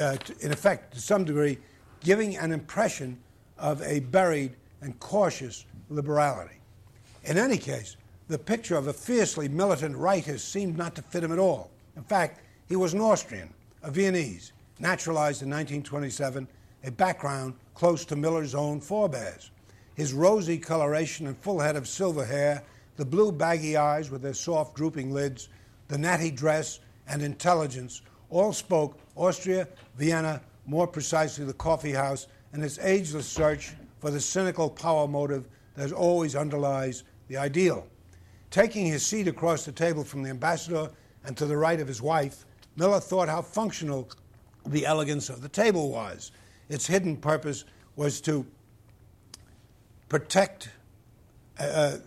Uh, in effect, to some degree, giving an impression of a buried and cautious liberality. In any case, the picture of a fiercely militant rightist seemed not to fit him at all. In fact, he was an Austrian, a Viennese, naturalized in 1927, a background close to Miller's own forebears. His rosy coloration and full head of silver hair, the blue baggy eyes with their soft drooping lids, the natty dress and intelligence all spoke Austria, Vienna, more precisely the coffee house, and its ageless search for the cynical power motive that always underlies the ideal. Taking his seat across the table from the ambassador and to the right of his wife, Miller thought how functional the elegance of the table was. Its hidden purpose was to protect, uh,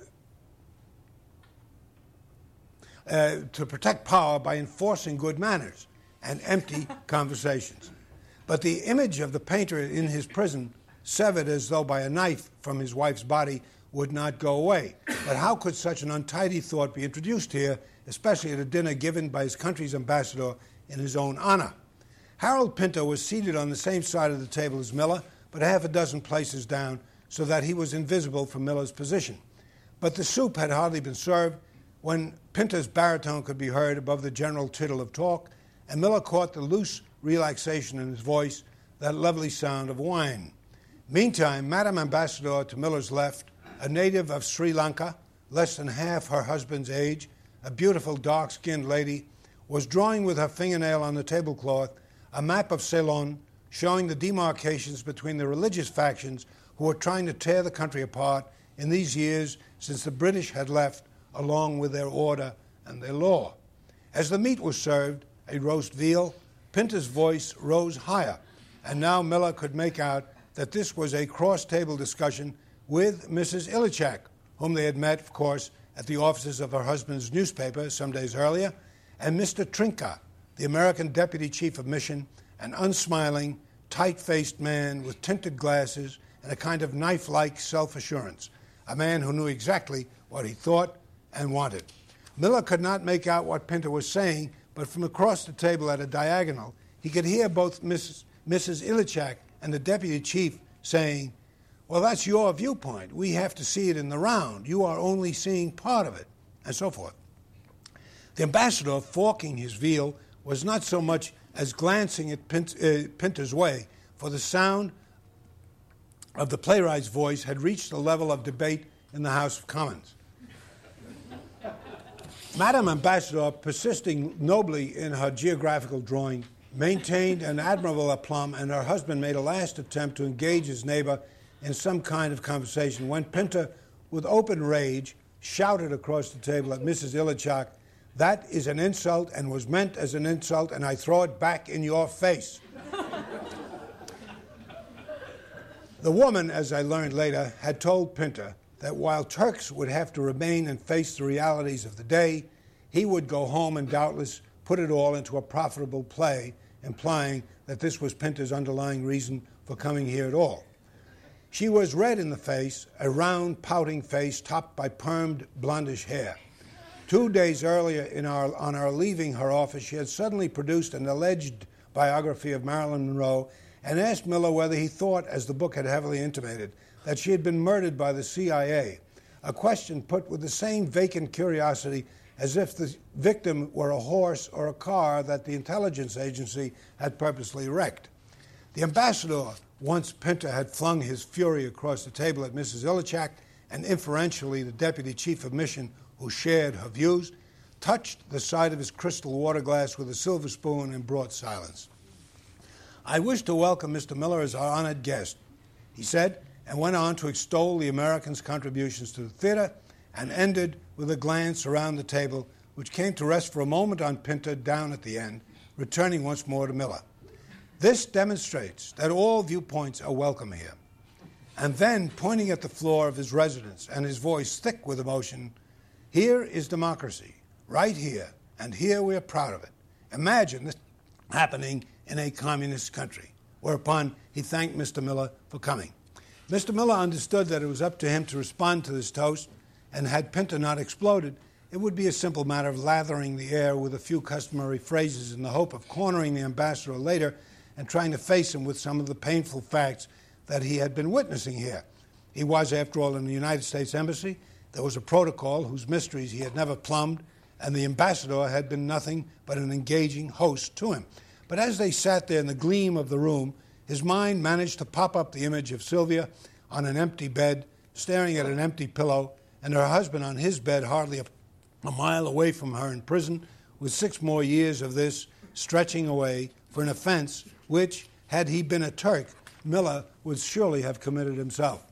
uh, to protect power by enforcing good manners and empty conversations. But the image of the painter in his prison, severed as though by a knife from his wife's body, would not go away. But how could such an untidy thought be introduced here, especially at a dinner given by his country's ambassador in his own honor? Harold Pinter was seated on the same side of the table as Miller, but a half a dozen places down, so that he was invisible from Miller's position. But the soup had hardly been served when Pinter's baritone could be heard above the general tittle of talk, and Miller caught the loose relaxation in his voice, that lovely sound of wine. Meantime, Madame Ambassador to Miller's left, a native of Sri Lanka, less than half her husband's age, a beautiful dark skinned lady, was drawing with her fingernail on the tablecloth a map of Ceylon showing the demarcations between the religious factions who were trying to tear the country apart in these years since the British had left, along with their order and their law. As the meat was served, a roast veal, Pinter's voice rose higher, and now Miller could make out that this was a cross table discussion with Mrs. Ilicak, whom they had met, of course, at the offices of her husband's newspaper some days earlier, and Mr. Trinka, the American deputy chief of mission, an unsmiling, tight faced man with tinted glasses and a kind of knife like self assurance, a man who knew exactly what he thought and wanted. Miller could not make out what Pinter was saying, but from across the table at a diagonal, he could hear both Mrs. Mrs. Ilicak and the deputy chief saying, Well, that's your viewpoint. We have to see it in the round. You are only seeing part of it, and so forth. The ambassador, forking his veal, was not so much as glancing at uh, Pinter's way, for the sound of the playwright's voice had reached the level of debate in the House of Commons. Madam Ambassador, persisting nobly in her geographical drawing, maintained an admirable aplomb, and her husband made a last attempt to engage his neighbor in some kind of conversation when Pinter, with open rage, shouted across the table at Mrs. Ilicak that is an insult and was meant as an insult, and I throw it back in your face. the woman, as I learned later, had told Pinter that while Turks would have to remain and face the realities of the day, he would go home and doubtless put it all into a profitable play, implying that this was Pinter's underlying reason for coming here at all. She was red in the face, a round, pouting face topped by permed, blondish hair. Two days earlier, our, on our leaving her office, she had suddenly produced an alleged biography of Marilyn Monroe and asked Miller whether he thought, as the book had heavily intimated, that she had been murdered by the CIA, a question put with the same vacant curiosity as if the victim were a horse or a car that the intelligence agency had purposely wrecked. The ambassador, once Pinter had flung his fury across the table at Mrs. Ilicak, and inferentially the deputy chief of mission who shared her views, touched the side of his crystal water glass with a silver spoon and brought silence. I wish to welcome Mr. Miller as our honored guest, he said, and went on to extol the Americans' contributions to the theater and ended with a glance around the table, which came to rest for a moment on Pinter down at the end, returning once more to Miller. This demonstrates that all viewpoints are welcome here. And then, pointing at the floor of his residence and his voice thick with emotion, here is democracy, right here, and here we are proud of it. Imagine this happening in a communist country. Whereupon he thanked Mr. Miller for coming. Mr. Miller understood that it was up to him to respond to this toast, and had Pinter not exploded, it would be a simple matter of lathering the air with a few customary phrases in the hope of cornering the ambassador later and trying to face him with some of the painful facts that he had been witnessing here. He was, after all, in the United States Embassy. There was a protocol whose mysteries he had never plumbed, and the ambassador had been nothing but an engaging host to him. But as they sat there in the gleam of the room, his mind managed to pop up the image of Sylvia on an empty bed, staring at an empty pillow, and her husband on his bed, hardly a, a mile away from her in prison, with six more years of this stretching away for an offense which, had he been a Turk, Miller would surely have committed himself.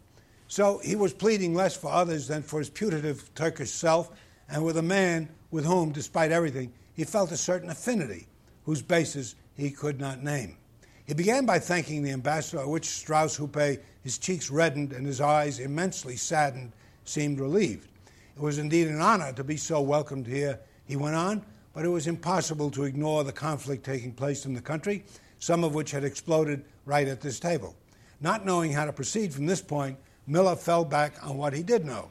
So he was pleading less for others than for his putative Turkish self, and with a man with whom, despite everything, he felt a certain affinity, whose basis he could not name. He began by thanking the ambassador, at which Strausz-Hupé, his cheeks reddened and his eyes immensely saddened, seemed relieved. It was indeed an honor to be so welcomed here, he went on, but it was impossible to ignore the conflict taking place in the country, some of which had exploded right at this table. Not knowing how to proceed from this point, Miller fell back on what he did know.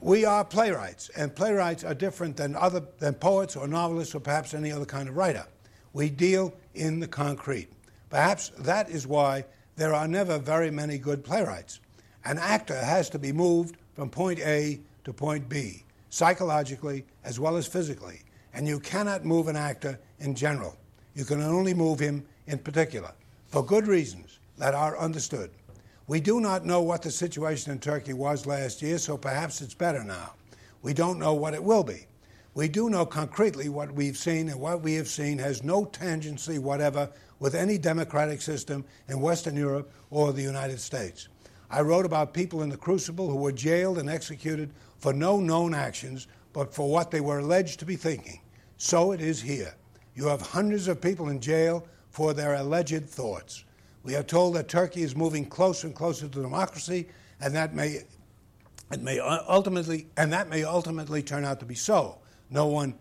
We are playwrights, and playwrights are different than, other, than poets or novelists or perhaps any other kind of writer. We deal in the concrete. Perhaps that is why there are never very many good playwrights. An actor has to be moved from point A to point B, psychologically as well as physically, and you cannot move an actor in general. You can only move him in particular, for good reasons that are understood. We do not know what the situation in Turkey was last year, so perhaps it's better now. We don't know what it will be. We do know concretely what we've seen, and what we have seen has no tangency whatever with any democratic system in Western Europe or the United States. I wrote about people in the Crucible who were jailed and executed for no known actions, but for what they were alleged to be thinking. So it is here. You have hundreds of people in jail for their alleged thoughts. We are told that Turkey is moving closer and closer to democracy, and that may, it may ultimately, and that may ultimately turn out to be so. No one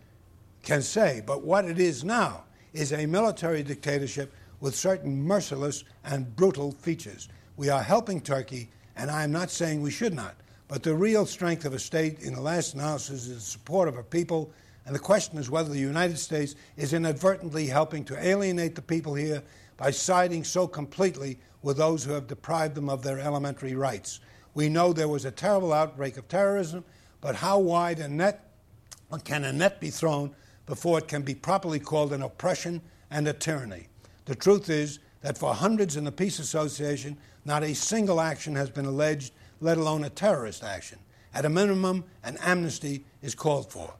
can say. But what it is now is a military dictatorship with certain merciless and brutal features. We are helping Turkey, and I am not saying we should not, but the real strength of a state in the last analysis is the support of a people, and the question is whether the United States is inadvertently helping to alienate the people here by siding so completely with those who have deprived them of their elementary rights. We know there was a terrible outbreak of terrorism, but how wide a net can a net be thrown before it can be properly called an oppression and a tyranny. The truth is that for hundreds in the Peace Association, not a single action has been alleged, let alone a terrorist action. At a minimum, an amnesty is called for.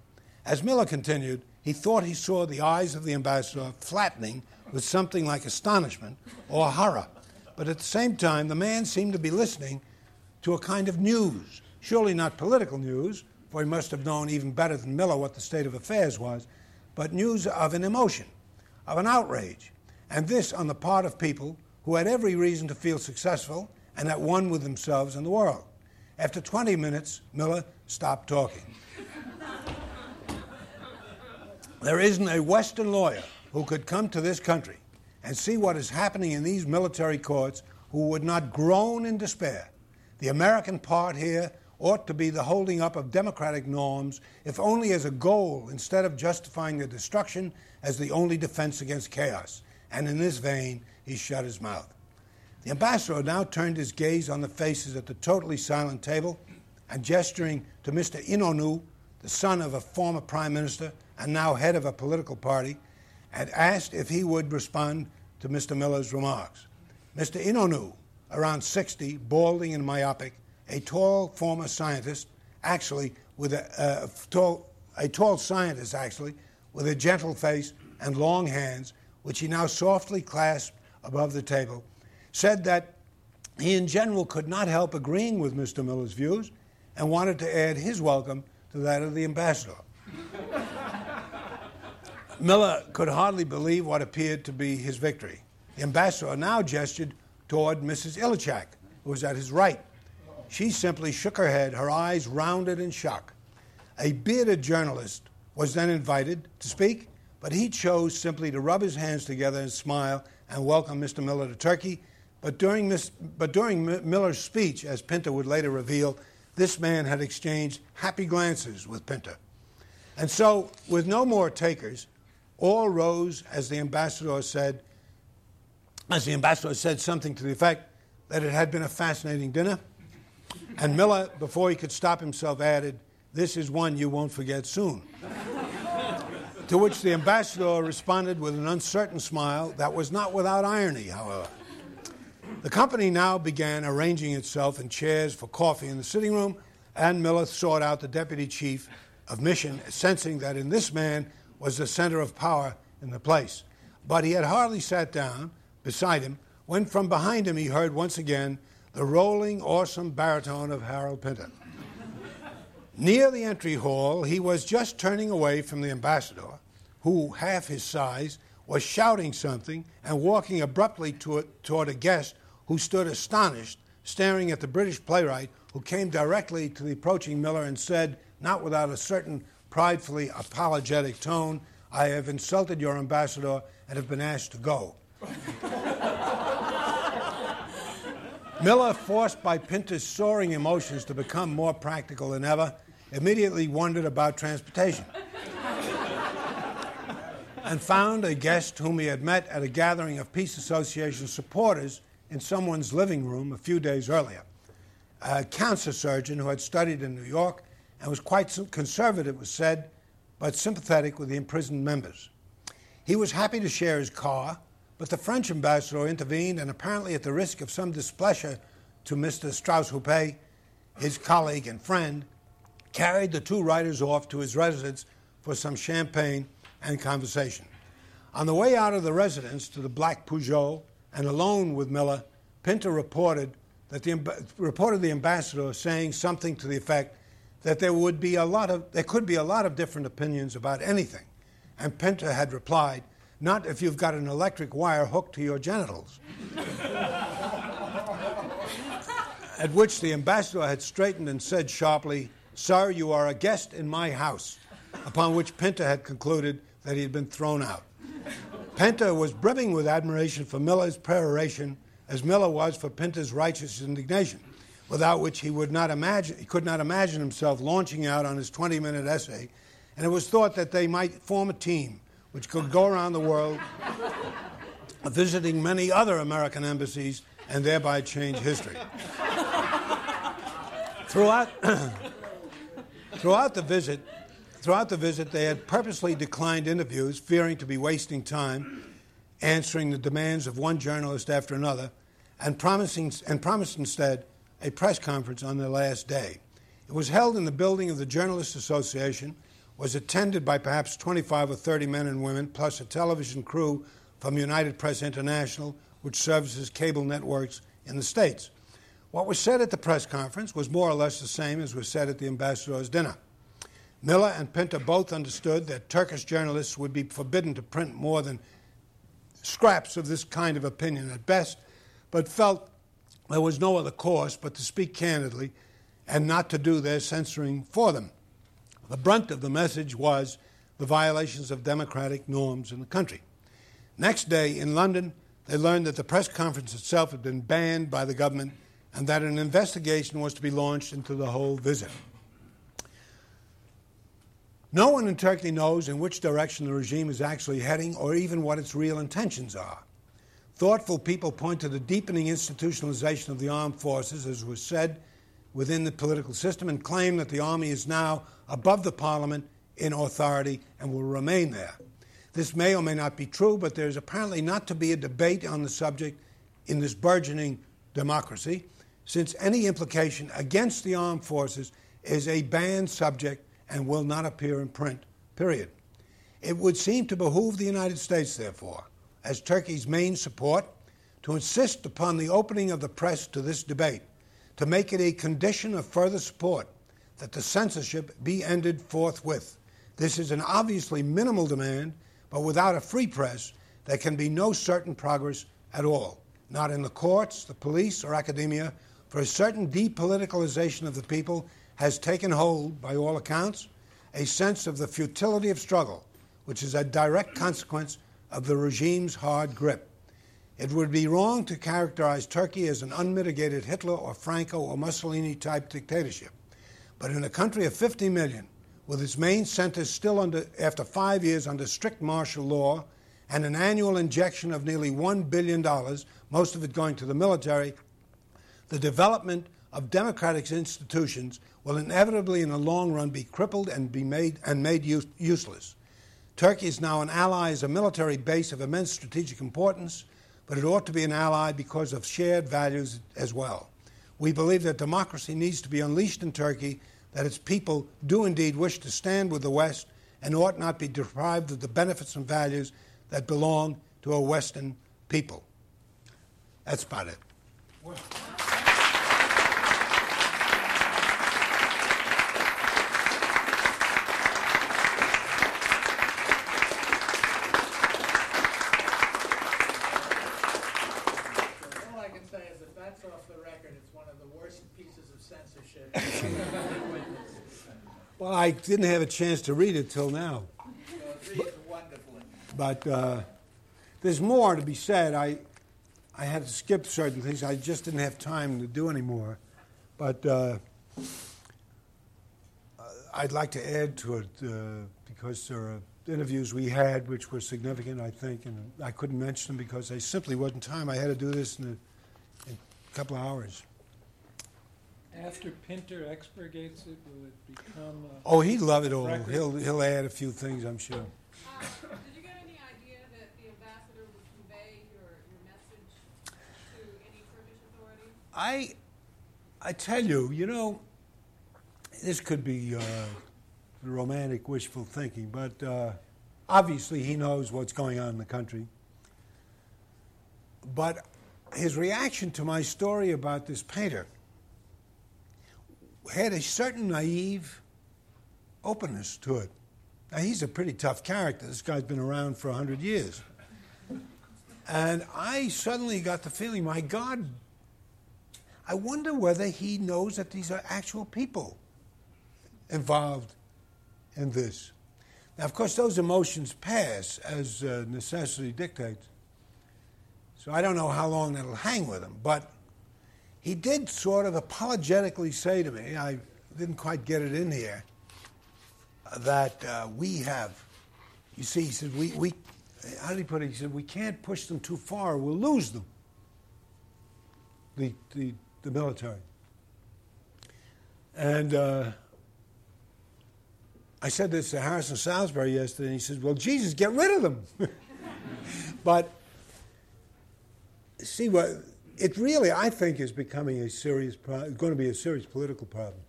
As Miller continued, he thought he saw the eyes of the ambassador flattening with something like astonishment or horror. But at the same time, the man seemed to be listening to a kind of news, surely not political news, for he must have known even better than Miller what the state of affairs was, but news of an emotion, of an outrage, and this on the part of people who had every reason to feel successful and at one with themselves and the world. After 20 minutes, Miller stopped talking. There isn't a Western lawyer who could come to this country and see what is happening in these military courts who would not groan in despair. The American part here ought to be the holding up of democratic norms, if only as a goal, instead of justifying their destruction as the only defense against chaos. And in this vein, he shut his mouth. The ambassador now turned his gaze on the faces at the totally silent table and gesturing to Mr. Inonu, the son of a former prime minister and now head of a political party, and asked if he would respond to Mr. Miller's remarks. Mr. Inonu, around 60, balding and myopic, a tall former scientist, actually with a, uh, tall, a tall scientist actually, with a gentle face and long hands, which he now softly clasped above the table, said that he in general could not help agreeing with Mr. Miller's views and wanted to add his welcome to that of the ambassador. Miller could hardly believe what appeared to be his victory. The ambassador now gestured toward Mrs. Ilicak, who was at his right. She simply shook her head, her eyes rounded in shock. A bearded journalist was then invited to speak, but he chose simply to rub his hands together and smile and welcome Mr. Miller to Turkey. But during, but during M- Miller's speech, as Pinter would later reveal, this man had exchanged happy glances with Pinter. And so, with no more takers, all rose as the ambassador said, as the ambassador said something to the effect that it had been a fascinating dinner. And Miller, before he could stop himself, added, This is one you won't forget soon. to which the ambassador responded with an uncertain smile that was not without irony, however. The company now began arranging itself in chairs for coffee in the sitting room, and Miller sought out the deputy chief of mission, sensing that in this man was the center of power in the place. But he had hardly sat down beside him when from behind him he heard once again the rolling, awesome baritone of Harold Pinter. Near the entry hall, he was just turning away from the ambassador, who, half his size, was shouting something and walking abruptly toward a guest who stood astonished, staring at the British playwright, who came directly to the approaching Miller and said, not without a certain pridefully apologetic tone, I have insulted your ambassador and have been asked to go. Miller, forced by Pinter's soaring emotions to become more practical than ever, immediately wondered about transportation and found a guest whom he had met at a gathering of Peace Association supporters in someone's living room a few days earlier. A cancer surgeon who had studied in New York and was quite conservative, it was said, but sympathetic with the imprisoned members. He was happy to share his car, but the French ambassador intervened, and apparently at the risk of some displeasure to Mr. Strausz-Hupé, his colleague and friend, carried the two writers off to his residence for some champagne and conversation. On the way out of the residence to the Black Peugeot and alone with Miller, Pinter reported that the reported the ambassador saying something to the effect that there would be a lot of there could be a lot of different opinions about anything. And Pinter had replied, not if you've got an electric wire hooked to your genitals. At which the ambassador had straightened and said sharply, Sir, you are a guest in my house. Upon which Pinter had concluded that he had been thrown out. Pinter was brimming with admiration for Miller's peroration, as Miller was for Pinter's righteous indignation, without which he would not imagine he could not imagine himself launching out on his 20-minute essay. And it was thought that they might form a team which could go around the world visiting many other American embassies and thereby change history. throughout, throughout the visit, throughout the visit, they had purposely declined interviews, fearing to be wasting time answering the demands of one journalist after another, and promising and promised instead a press conference on their last day. It was held in the building of the Journalists Association was attended by perhaps 25 or 30 men and women, plus a television crew from United Press International, which services cable networks in the States. What was said at the press conference was more or less the same as was said at the ambassador's dinner. Miller and Pinter both understood that Turkish journalists would be forbidden to print more than scraps of this kind of opinion at best, but felt there was no other course but to speak candidly and not to do their censoring for them. The brunt of the message was the violations of democratic norms in the country. Next day in London, they learned that the press conference itself had been banned by the government and that an investigation was to be launched into the whole visit. No one in Turkey knows in which direction the regime is actually heading or even what its real intentions are. Thoughtful people point to the deepening institutionalization of the armed forces, as was said within the political system, and claim that the army is now above the parliament in authority and will remain there. This may or may not be true, but there's apparently not to be a debate on the subject in this burgeoning democracy, since any implication against the armed forces is a banned subject and will not appear in print, period. It would seem to behoove the United States, therefore, as Turkey's main support, to insist upon the opening of the press to this debate, to make it a condition of further support that the censorship be ended forthwith. This is an obviously minimal demand, but without a free press, there can be no certain progress at all, not in the courts, the police, or academia, for a certain depoliticalization of the people has taken hold, by all accounts, a sense of the futility of struggle, which is a direct consequence of the regime's hard grip. It would be wrong to characterize Turkey as an unmitigated Hitler or Franco or Mussolini type dictatorship. But in a country of 50 million, with its main centers still under, after five years under strict martial law and an annual injection of nearly $1 billion, most of it going to the military, the development of democratic institutions will inevitably, in the long run, be crippled and be made and made use, useless. Turkey is now an ally as a military base of immense strategic importance, but it ought to be an ally because of shared values as well. We believe that democracy needs to be unleashed in Turkey that its people do indeed wish to stand with the West and ought not be deprived of the benefits and values that belong to a Western people. That's about it. Well. Well, I didn't have a chance to read it till now. But uh, there's more to be said. I, I had to skip certain things. I just didn't have time to do anymore. But uh, I'd like to add to it uh, because there are interviews we had which were significant, I think, and I couldn't mention them because I simply wasn't time. I had to do this in a, in a couple of hours. After Pinter expurgates it, will it become? A oh, he'd love it all. Record? He'll he'll add a few things, I'm sure. Uh, did you get any idea that the ambassador would convey your, your message to any Turkish authorities? I I tell you, you know, this could be uh, romantic wishful thinking, but uh, obviously he knows what's going on in the country. But his reaction to my story about this painter had a certain naive openness to it. Now, he's a pretty tough character. This guy's been around for 100 years. And I suddenly got the feeling, my God, I wonder whether he knows that these are actual people involved in this. Now, of course, those emotions pass as uh, necessity dictates. So I don't know how long that'll hang with him. But he did sort of apologetically say to me, I didn't quite get it in here, that uh, we have, you see, he said, we, we, how did he put it? He said, we can't push them too far, we'll lose them, the, the, the military. And uh, I said this to Harrison Salisbury yesterday, and he said, well, Jesus, get rid of them. but see what it really, I think, is becoming a serious pro- going to be a serious political problem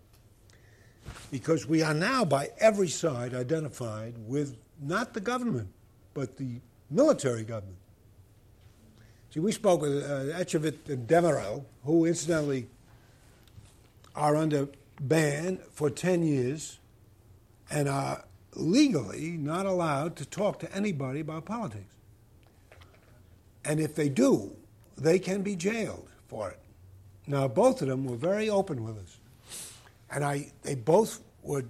because we are now, by every side, identified with not the government, but the military government. See, we spoke with uh, Ecevit and Demirel, who incidentally are under ban for 10 years and are legally not allowed to talk to anybody about politics. And if they do, they can be jailed for it. Now, both of them were very open with us. And I, they both would,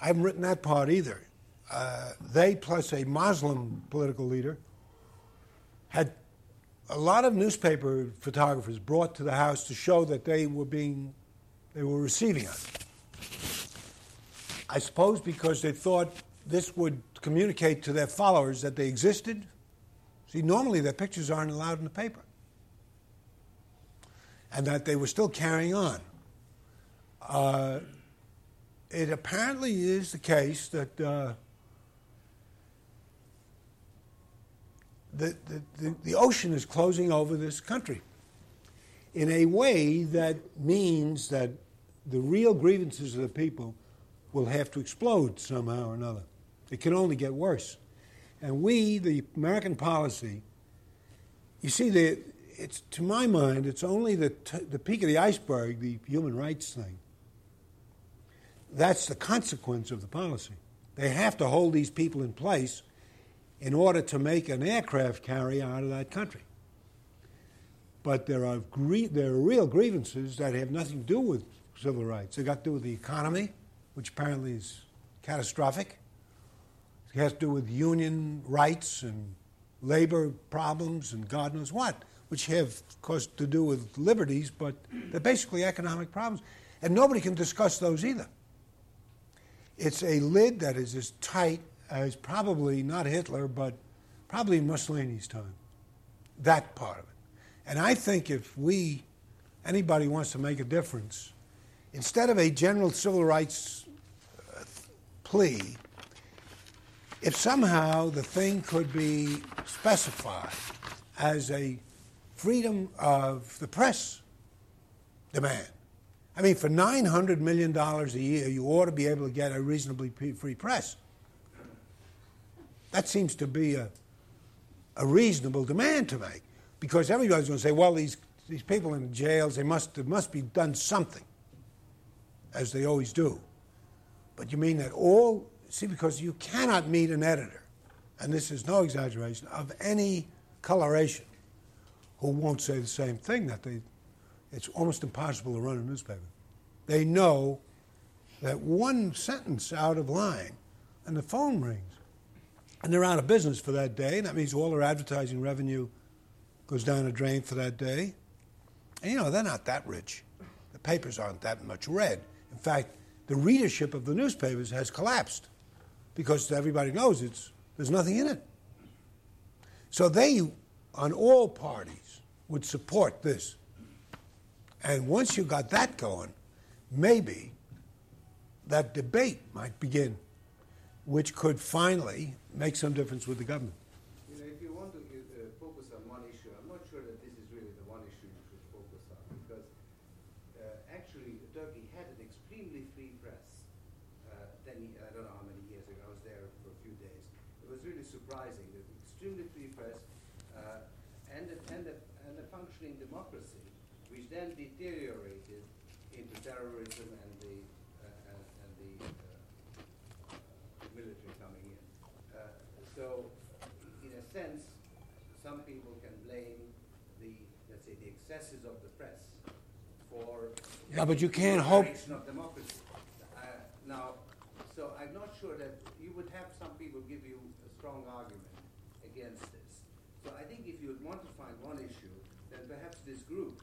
I haven't written that part either. uh, they plus a Muslim political leader had a lot of newspaper photographers brought to the house to show that they were being they were receiving us. I suppose because they thought this would communicate to their followers that they existed. See, normally their pictures aren't allowed in the paper. And that they were still carrying on. Uh, it apparently is the case that uh, the, the, the, the ocean is closing over this country in a way that means that the real grievances of the people will have to explode somehow or another. It can only get worse. And we, the American policy, you see, the, it's, to my mind, it's only the, t- the peak of the iceberg, the human rights thing. That's the consequence of the policy. They have to hold these people in place in order to make an aircraft carrier out of that country. But there are, there are real grievances that have nothing to do with civil rights. They got to do with the economy, which apparently is catastrophic. It has to do with union rights and labor problems and God knows what, which have, of course, to do with liberties, but they're basically economic problems. And nobody can discuss those either. It's a lid that is as tight as probably not Hitler, but probably Mussolini's time. That part of it. And I think if we, anybody wants to make a difference, instead of a general civil rights uh, plea, if somehow the thing could be specified as a freedom of the press demand. I mean, for $900 million a year, you ought to be able to get a reasonably free press. That seems to be a, a reasonable demand to make because everybody's going to say, well, these, these people in jails, they must, there must be done something, as they always do. But you mean that all, see, because you cannot meet an editor, and this is no exaggeration, of any coloration who won't say the same thing that they, it's almost impossible to run a newspaper. They know that one sentence out of line and the phone rings. And they're out of business for that day, and that means all their advertising revenue goes down the drain for that day. And you know, they're not that rich. The papers aren't that much read. In fact, the readership of the newspapers has collapsed because everybody knows it's, there's nothing in it. So they, on all parties, would support this. And once you got that going, maybe that debate might begin, which could finally make some difference with the government. You know, if you want to uh, focus on one issue, I'm not sure that this is really the one issue you should focus on because uh, actually Turkey had an extremely free press. Uh, then I don't know how many years ago. I was there for a few days. It was really surprising. The extremely free press and a, and a functioning democracy, which then deteriorated into terrorism and the uh, and, and the uh, military coming in. Uh, so, in a sense, some people can blame the, let's say, the excesses of the press for Yeah, but you can't the hope- of democracy. Uh, now, so I'm not sure that you would have some people give you a strong argument against this. So I think if you would want to find one issue, then perhaps this group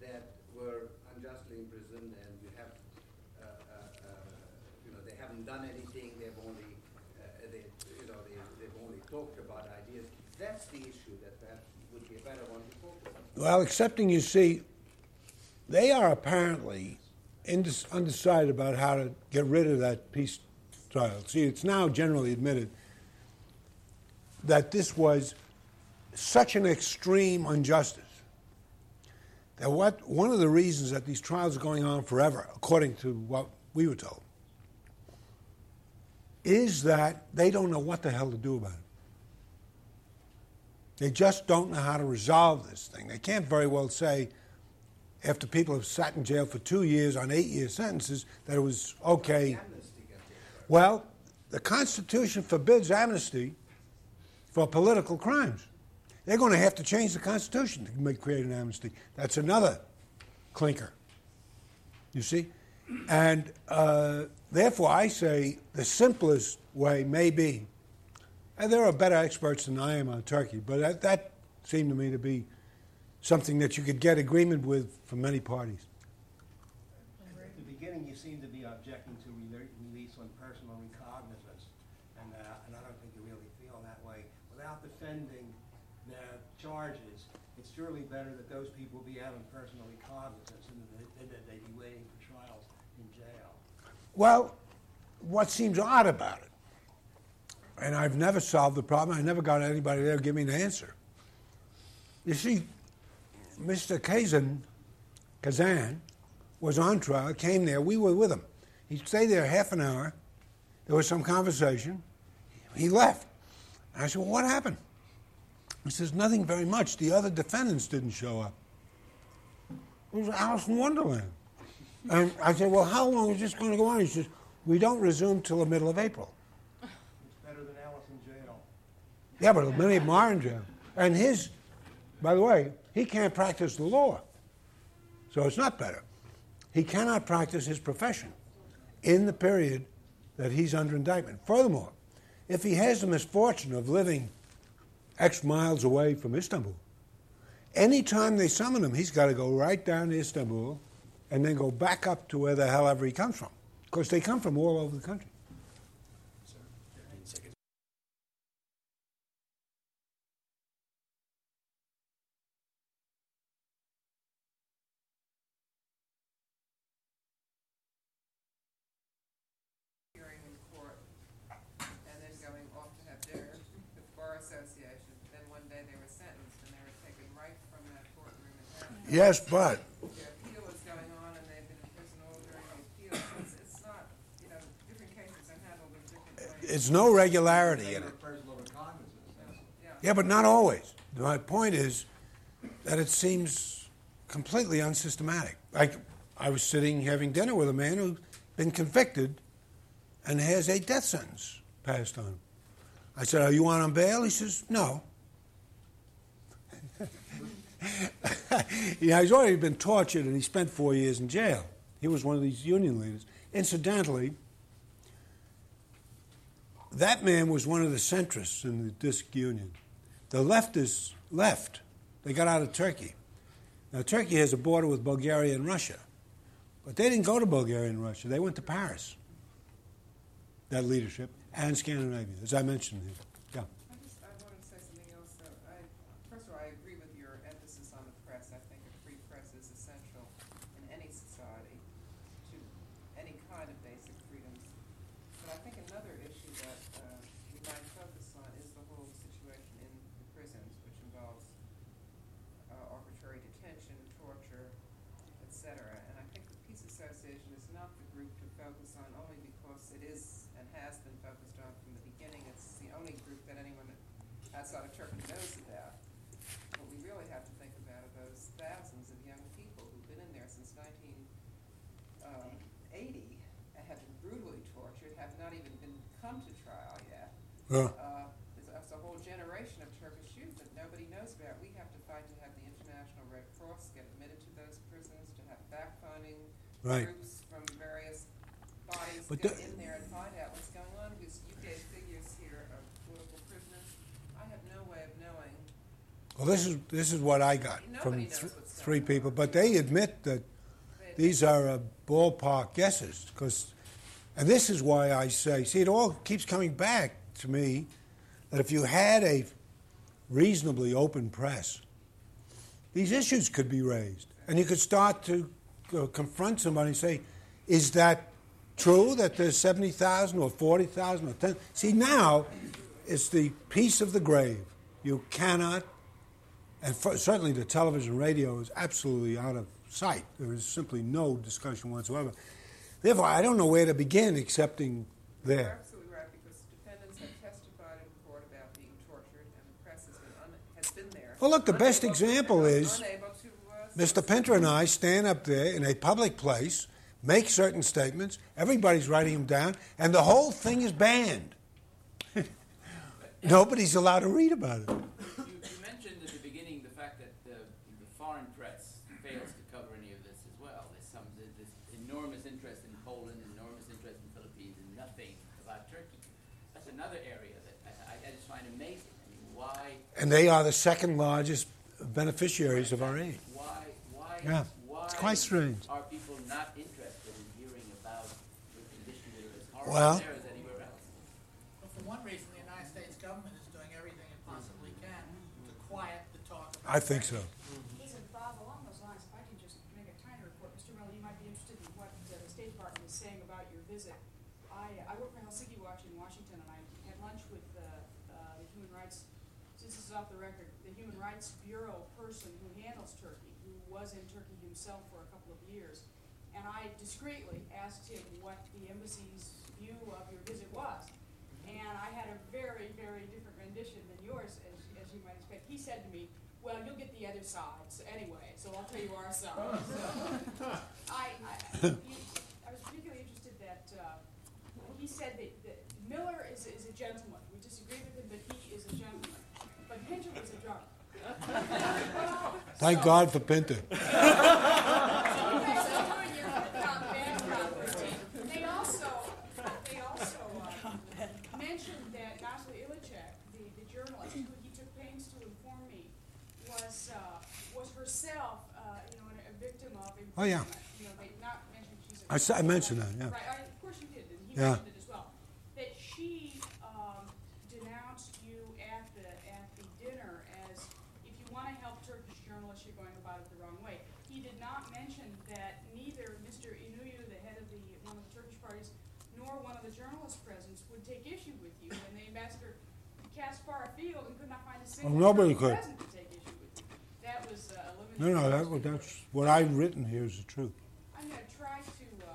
that were unjustly imprisoned and you have, uh, uh, uh, you know, they haven't done anything, they've only, uh, they, you know, they, they've only talked about ideas. That's the issue that perhaps would be a better one to focus on. Well, accepting, you see, they are apparently undecided about how to get rid of that peace trial. See, it's now generally admitted that this was such an extreme injustice that what one of the reasons that these trials are going on forever, according to what we were told, is that they don't know what the hell to do about it. They just don't know how to resolve this thing. They can't very well say, after people have sat in jail for two years on eight year sentences, that it was okay. Well, the Constitution forbids amnesty for political crimes. They're going to have to change the Constitution to make, create an amnesty. That's another clinker. You see? And uh, therefore, I say the simplest way may be. And there are better experts than I am on Turkey, but that, that seemed to me to be something that you could get agreement with from many parties. At the beginning, you seemed to be objecting to release on personal recognizance, and, uh, and I don't think you really feel that way. Without defending their charges, it's surely better that those people be out on personal recognizance than that- than that they be waiting for trials in jail. Well, what seems odd about it, and I've never solved the problem, I never got anybody there to give me an answer. You see, Mr. Kazan, Kazan was on trial, came there, we were with him. He stayed there half an hour, there was some conversation, he left. And I said, Well, what happened? He says, Nothing very much. The other defendants didn't show up. It was Alice in Wonderland. And I said, Well, how long is this going to go on? He says, We don't resume till the middle of April. It's better than Alice in jail. Yeah, but many of them are in jail. And his, by the way, he can't practice the law. So it's not better. He cannot practice his profession in the period that he's under indictment. Furthermore, if he has the misfortune of living X miles away from Istanbul, anytime they summon him, he's got to go right down to Istanbul and then go back up to where the hell ever he comes from. Because they come from all over the country. hearing in court, and then going off to have dinner with the Bar Association. Then one day they were sentenced, and they were taken right from that courtroom in Hampton. Yes, but It's, no regularity in it. Yeah. But not always. My point is that it seems completely unsystematic. Like I was sitting having dinner with a man who's been convicted and has a death sentence passed on him. I said, Are you on bail? He says, No. yeah, he's already been tortured and he spent four years in jail. He was one of these union leaders. Incidentally, that man was one of the centrists in the DISK union. The leftists left. They got out of Turkey. Now, Turkey has a border with Bulgaria and Russia. But they didn't go to Bulgaria and Russia. They went to Paris, that leadership, and Scandinavia, as I mentioned. here. Yeah. I just, I wanted to say something else, though. I, first of all, I agree with your emphasis on the press. I think a free press is essential in any society to any kind of basic freedoms. But I think another issue that, uh, we might focus on is the whole situation in the prisons, which involves, uh, arbitrary detention, torture, et cetera. And I think the Peace Association is not the group to focus on only because it is and has been focused on from the beginning. It's the only group that anyone outside of Turkey knows about. What we really have to think about are those thousands of young people who've been in there since nineteen um, eighty and have been brutally tortured, have not even been come to trial yet. Yeah. Uh, there's, there's a whole generation of Turkish youth that nobody knows about. We have to fight to have the International Red Cross get admitted to those prisons, to have fact-finding Right. groups from various bodies But go in there and find out what's going on. Because you gave figures here of political prisoners. I have no way of knowing. Well, this is, this is what I got Nobody from th- three on. people, but they admit that They- these are uh, ballpark guesses. Because, and this is why I say, see, it all keeps coming back to me that if you had a reasonably open press, these issues could be raised. And you could start to uh, confront somebody and say, is that true that there's 70,000 or 40,000 or 10? See, now it's the peace of the grave. You cannot, and for, certainly the television radio is absolutely out of sight. There is simply no discussion whatsoever. Therefore, I don't know where to begin excepting You're there. absolutely right, because defendants have testified in court about being tortured, and the press has been, un- has been there. Well, look, the best unable to- example is to, uh, Mr. Pinter and I stand up there in a public place, make certain statements, everybody's writing them down, and the whole thing is banned. Nobody's allowed to read about it. You, you mentioned at the beginning the fact that the, the foreign press fails to cover any of this as well. There's some there's this enormous interest in Poland, enormous interest in Philippines, and nothing about Turkey. another area that I, I just find amazing. I mean, why, And they are the second largest beneficiaries of our aid. why, why, Yeah, why it's quite strange. are people not interested in hearing about the conditions that are as horrible Well- there as anywhere else? Well, for one reason, the United States government is doing everything it possibly can to quiet the talk about. I think so. Listen, Bob, along those lines, if I can just make a tiny report, Mr. Miller, you might be interested in what uh, the State Department is saying about your visit. I, I work for Helsinki Watch in Washington, and I had lunch with uh, uh, the Human Rights, since this is off the record, the Human Rights Bureau person who handles Turkey, who was in Turkey himself for a couple of years. And I discreetly asked him what the embassy's view of your visit was. And I had a very, very different rendition than yours, as, as you might expect. He said to me, well, you'll get the other side so anyway, so I'll tell you our side. So, I, I, I was particularly interested that, uh, he said that, that Miller is, is a gentleman. We disagree with him, but he is a gentleman. But Pinter was a drunk. Thank God for Pinter. They also, they also uh, mentioned that Nazli Ilicak, the, the journalist, who he took pains to inform me, was, uh, was herself, uh, you know, a victim of Oh, yeah. imprisonment. You know, they not mentioned she's a. I mentioned that, yeah. Right, I, of course you did, and he Yeah. mentioned it as well. That she, um, denounced you at the, at the dinner as, if you wanna help Turkish journalists, you're going about it the wrong way. He did not mention that neither Mr. Inonu, the head of the, one of the Turkish parties, nor one of the journalist presents would take issue with you, and the ambassador cast far afield and could not find a single nobody could. present to take issue with you. That was, uh, eliminated. No, no, that, that's what I've written here is the truth. I'm gonna try to, uh,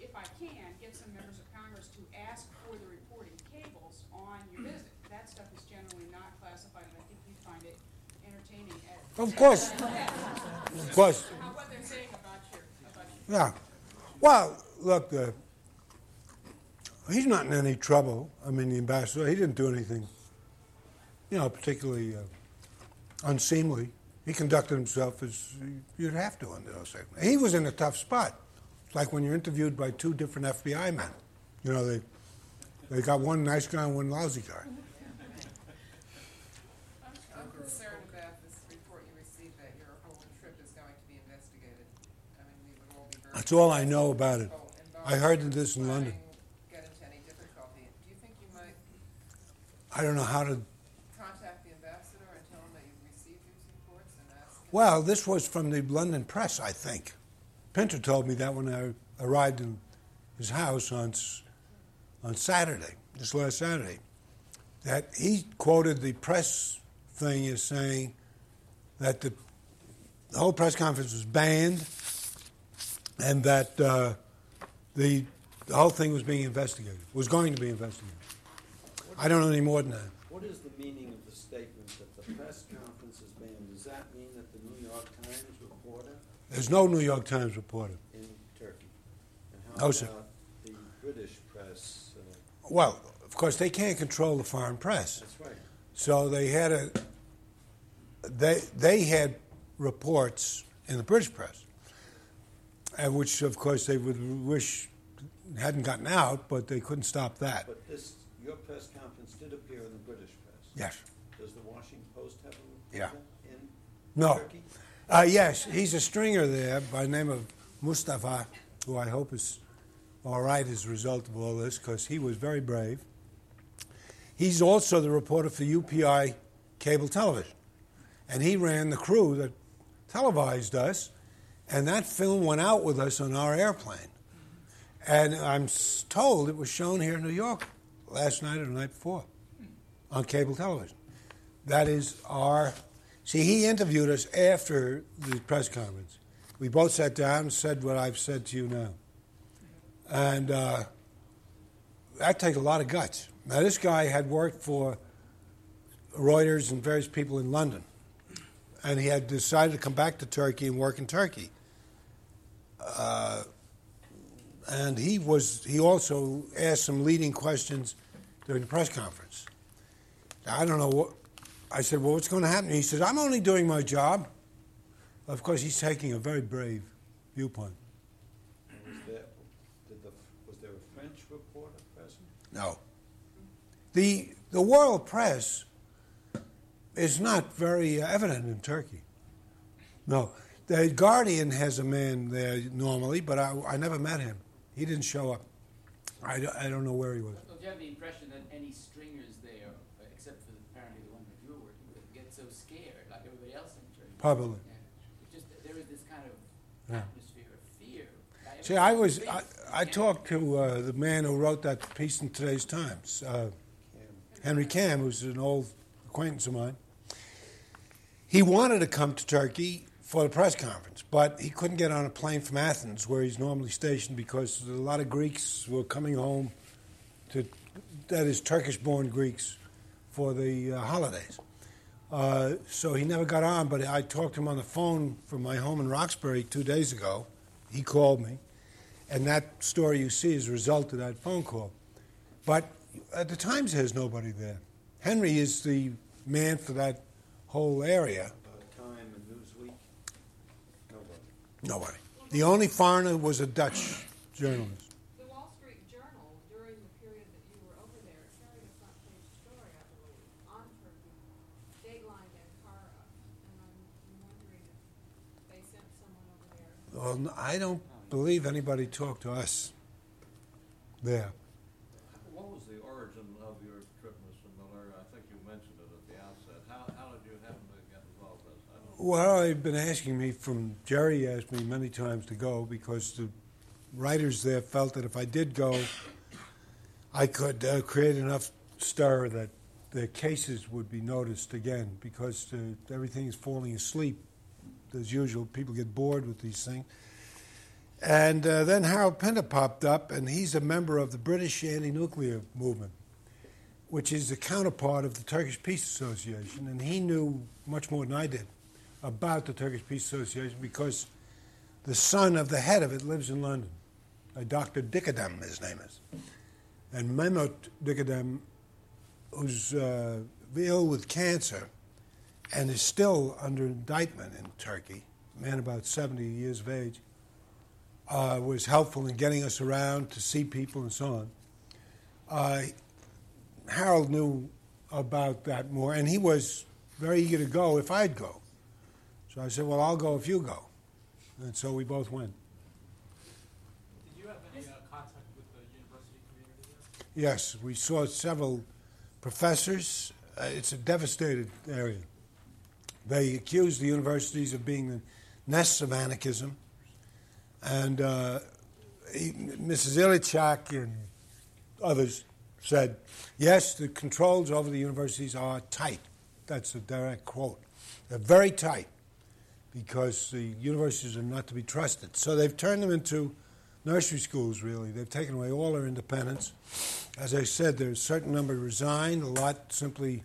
if I can, get some members of Congress to ask for the reporting cables on your visit. That stuff is generally not classified, and I think you find it entertaining as. Of course. Of course. How, what they're saying about your, about your. Yeah. Well, look, uh, he's not in any trouble. I mean, the ambassador, he didn't do anything, you know, particularly uh, unseemly. He conducted himself as you'd have to under those circumstances. He was in a tough spot. It's like when you're interviewed by two different FBI men. You know, they they got one nice guy and one lousy guy. I'm, I'm concerned about this report you received that your whole trip is going to be investigated. I mean, we would all be very. That's all I know about it. I heard this in London. to Get into any difficulty. Do you think you might I don't know how to. contact the ambassador and tell him that you've received these reports and ask him? Well, this was from the London press, I think. Pinter told me that when I arrived in his house on on Saturday, this last Saturday, that he quoted the press thing as saying that the, the whole press conference was banned and that uh, the, the whole thing was being investigated, was going to be investigated. I don't know any more than that. What is the meaning of the statement that the press conference is banned? Does that mean that the New York Times reporter There's no New York Times reporter. in Turkey? And how No, sir. the British press? Uh, Well, of course, they can't control the foreign press. that's right. So they had a they they had reports in the British press, and which of course they would wish hadn't gotten out, but they couldn't stop that. But this, your press conference did appear in the British press. Yes. Does the Washington Post have a Yeah. reporter in No. Turkey? Uh, yes, he's a stringer there by the name of Mustafa, who I hope is all right as a result of all this, because he was very brave. He's also the reporter for UPI cable television, and he ran the crew that televised us, and that film went out with us on our airplane. And I'm told it was shown here in New York last night or the night before on cable television. That is our. See, he interviewed us after the press conference. We both sat down and said what I've said to you now. And uh, that takes a lot of guts. Now, this guy had worked for Reuters and various people in London. And he had decided to come back to Turkey and work in Turkey. Uh, and he was he also asked some leading questions during the press conference. Now, I don't know what I said. Well, what's going to happen? He said, "I'm only doing my job." Of course, he's taking a very brave viewpoint. Was there, did the, was there a French reporter present? No, The, the world press is not very uh, evident in Turkey. No. The Guardian has a man there normally, but I, I never met him. He didn't show up. I, don't- I don't know where he was. Well, do you have the impression that any stringers there, uh, except for apparently the one that you were working with, get so scared like everybody else in Turkey? Probably. Just there is this kind of atmosphere of fear. See, I was I, I talked to uh, the man who wrote that piece in today's Times, uh, Henry Kamm, who's an old acquaintance of mine. He wanted to come to Turkey for the press conference, but he couldn't get on a plane from Athens, where he's normally stationed, because a lot of Greeks were coming home to, that is, Turkish-born Greeks, for the uh, holidays. Uh, so he never got on, but I talked to him on the phone from my home in Roxbury two days ago. He called me, and that story you see is a result of that phone call. But at the Times, there's nobody there. Henry is the man for that whole area. Uh, Time and Newsweek, nobody. Nobody. The only foreigner was a Dutch journalist. The Wall Street Journal, during the period that you were over there, carried a front page story, I believe, on Turkey, Dateline Ankara, and I'm I'm wondering if they sent someone over there. Well, I don't believe anybody talked to us there. What was the origin of your trip, Mr. Miller? I think you mentioned it at the outset. How, how did you happen to get involved in this? Well, they've been asking me from Jerry asked me many times to go because the writers there felt that if I did go, I could uh, create enough stir that the cases would be noticed again because uh, everything is falling asleep as usual. People get bored with these things. And uh, then Harold Pinter popped up, and he's a member of the British anti-nuclear movement, which is the counterpart of the Turkish Peace Association, and he knew much more than I did about the Turkish Peace Association because the son of the head of it lives in London. Uh, Dr. Dikerdem, his name is. And Mehmet Dikerdem, who's uh, ill with cancer and is still under indictment in Turkey, a man about 70 years of age, uh, was helpful in getting us around to see people and so on. Uh, Harold knew about that more, and he was very eager to go if I'd go. So I said, Well, I'll go if you go. And so we both went. Did you have any uh, contact with the university community there? Yes, we saw several professors. Uh, it's a devastated area. They accused the universities of being the nests of anarchism. And uh, he, Mrs. Ilicak and others said, yes, the controls over the universities are tight. That's a direct quote. They're very tight because the universities are not to be trusted. So they've turned them into nursery schools, really. They've taken away all their independence. As I said, there's a certain number resigned, a lot simply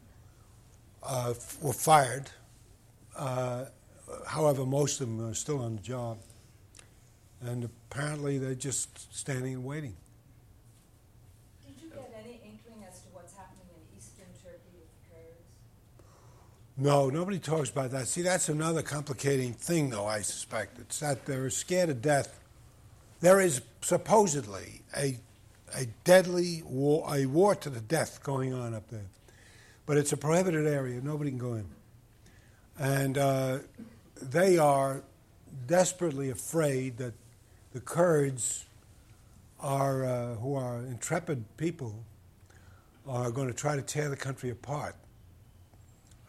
uh, were fired. Uh, however, most of them are still on the job. And apparently they're just standing and waiting. Did you get any inkling as to what's happening in eastern Turkey with the Kurds? No, nobody talks about that. See, that's another complicating thing, though, I suspect. It's that they're scared to death. There is supposedly a, a deadly war, a war to the death going on up there. But it's a prohibited area. Nobody can go in. And uh, they are desperately afraid that the Kurds are, uh, who are intrepid people, are going to try to tear the country apart.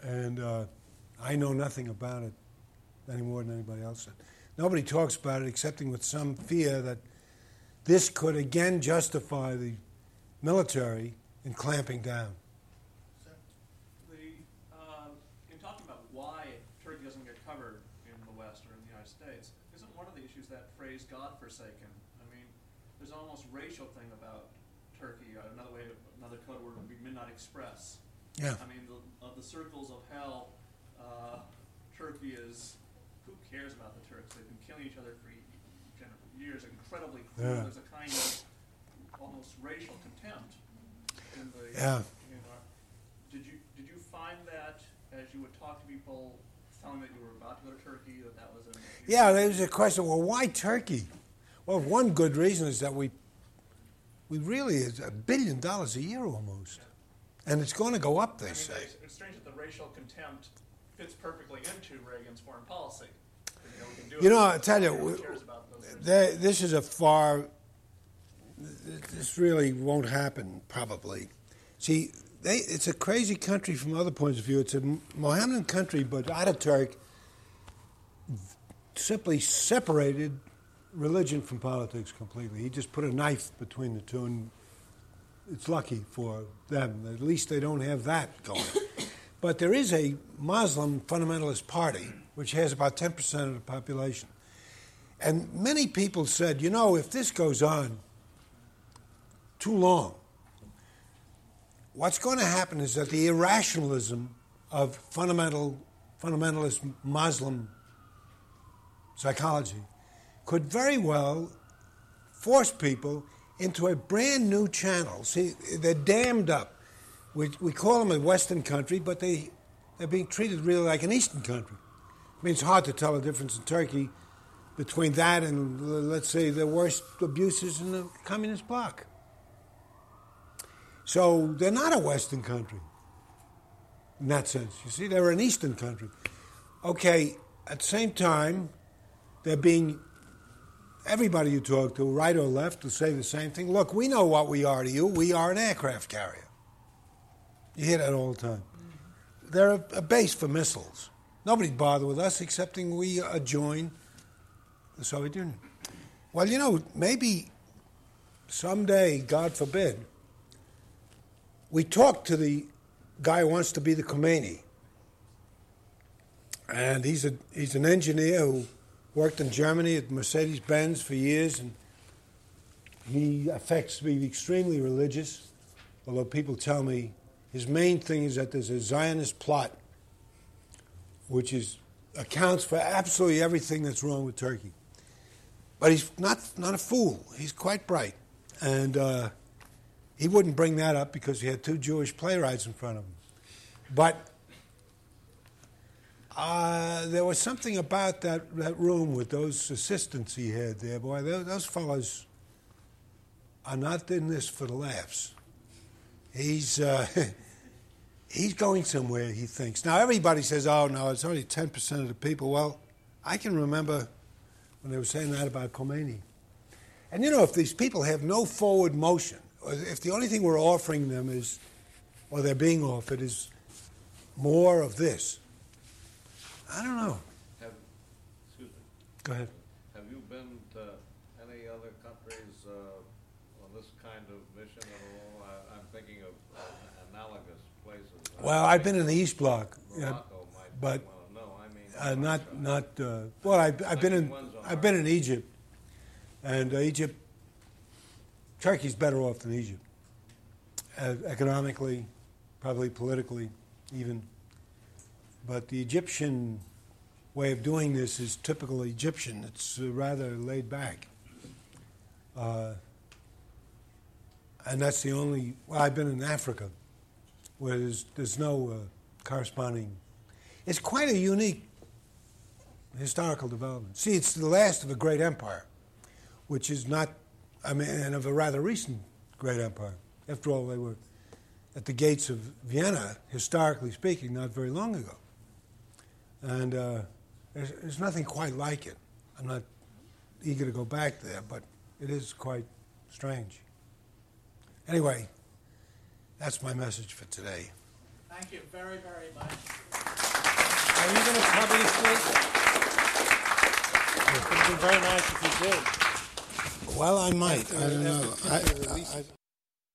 And uh, I know nothing about it any more than anybody else. Nobody talks about it excepting with some fear that this could again justify the military in clamping down. The, uh, in talking about why Turkey doesn't get covered in the West or in the United States, isn't one of the issues that phrase "godforsaken"? I mean, there's almost racial thing about Turkey. Uh, another way, another code word would be Midnight Express. Yeah. I mean, the, of the circles of hell, uh, Turkey is. Who cares about the Turks? They've been killing each other for years. Incredibly cruel. Yeah. There's a kind of almost racial contempt in the. Yeah. In our, did you did you find that as you would talk to people, telling that you were about to go to Turkey, that that was an? Yeah, there was a question. Well, why Turkey? Well, one good reason is that we we really is a billion dollars a year almost. And it's going to go up, they I mean, say. it's- It's strange that the racial contempt fits perfectly into Reagan's foreign policy. You know, we can do You know, I tell you, we- cares about those sorts of There, this is a far. This really won't happen, probably. See, they, it's a crazy country from other points of view. It's a Mohammedan country, but Ataturk simply separated religion from politics completely. He just put a knife between the two, and it's lucky for them. At least they don't have that going. but there is a Muslim fundamentalist party, which has about 10% of the population. And many people said, you know, if this goes on too long, what's going to happen is that the irrationalism of fundamental, fundamentalist Muslim psychology could very well force people into a brand new channel. See, they're dammed up. We, we call them a Western country, but they, they're being treated really like an Eastern country. I mean, it's hard to tell the difference in Turkey between that and, let's say, the worst abuses in the communist bloc. So they're not a Western country in that sense. You see, they're an Eastern country. Okay, at the same time, they're being, everybody you talk to, right or left, will say the same thing. Look, we know what we are to you. We are an aircraft carrier. You hear that all the time. They're a, a base for missiles. Nobody'd bother with us excepting we join the Soviet Union. Well, you know, maybe someday, God forbid, we talk to the guy who wants to be the Khomeini. And he's, a, he's an engineer who worked in Germany at Mercedes Benz for years, and he affects to be extremely religious, although people tell me his main thing is that there's a Zionist plot which is, accounts for absolutely everything that's wrong with Turkey. But he's not, not a fool, he's quite bright. And uh, he wouldn't bring that up because he had two Jewish playwrights in front of him. But uh, there was something about that, that room with those assistants he had there. Boy, those, those fellows are not in this for the laughs. He's, uh, he's going somewhere, he thinks. Now, everybody says, oh, no, it's only 10% of the people. Well, I can remember when they were saying that about Khomeini. And you know, if these people have no forward motion, or if the only thing we're offering them is, or they're being offered, is more of this, I don't know. Have, excuse me, Go ahead. have you been to any other countries uh, on this kind of mission at all? I- I'm thinking of uh, analogous places. Well, I've been in the East Bloc, yeah, Morocco might but know. I mean, uh, not not. Uh, well, I've, I've been in I've been in Egypt, and uh, Egypt, Turkey's better off than Egypt, uh, economically, probably politically, even. But the Egyptian way of doing this is typical Egyptian. It's uh, rather laid back. Uh, and that's the only. Well, I've been in Africa, where there's there's no uh, corresponding. It's quite a unique historical development. See, it's the last of a great empire, which is not. I mean, and of a rather recent great empire. After all, they were at the gates of Vienna, historically speaking, not very long ago. And uh, there's, there's nothing quite like it. I'm not eager to go back there, but it is quite strange. Anyway, that's my message for today. Thank you very, very much. Are you going to cover this, please? It would be very nice if you did. Well, I might. I don't uh, know. Uh, I, uh, I,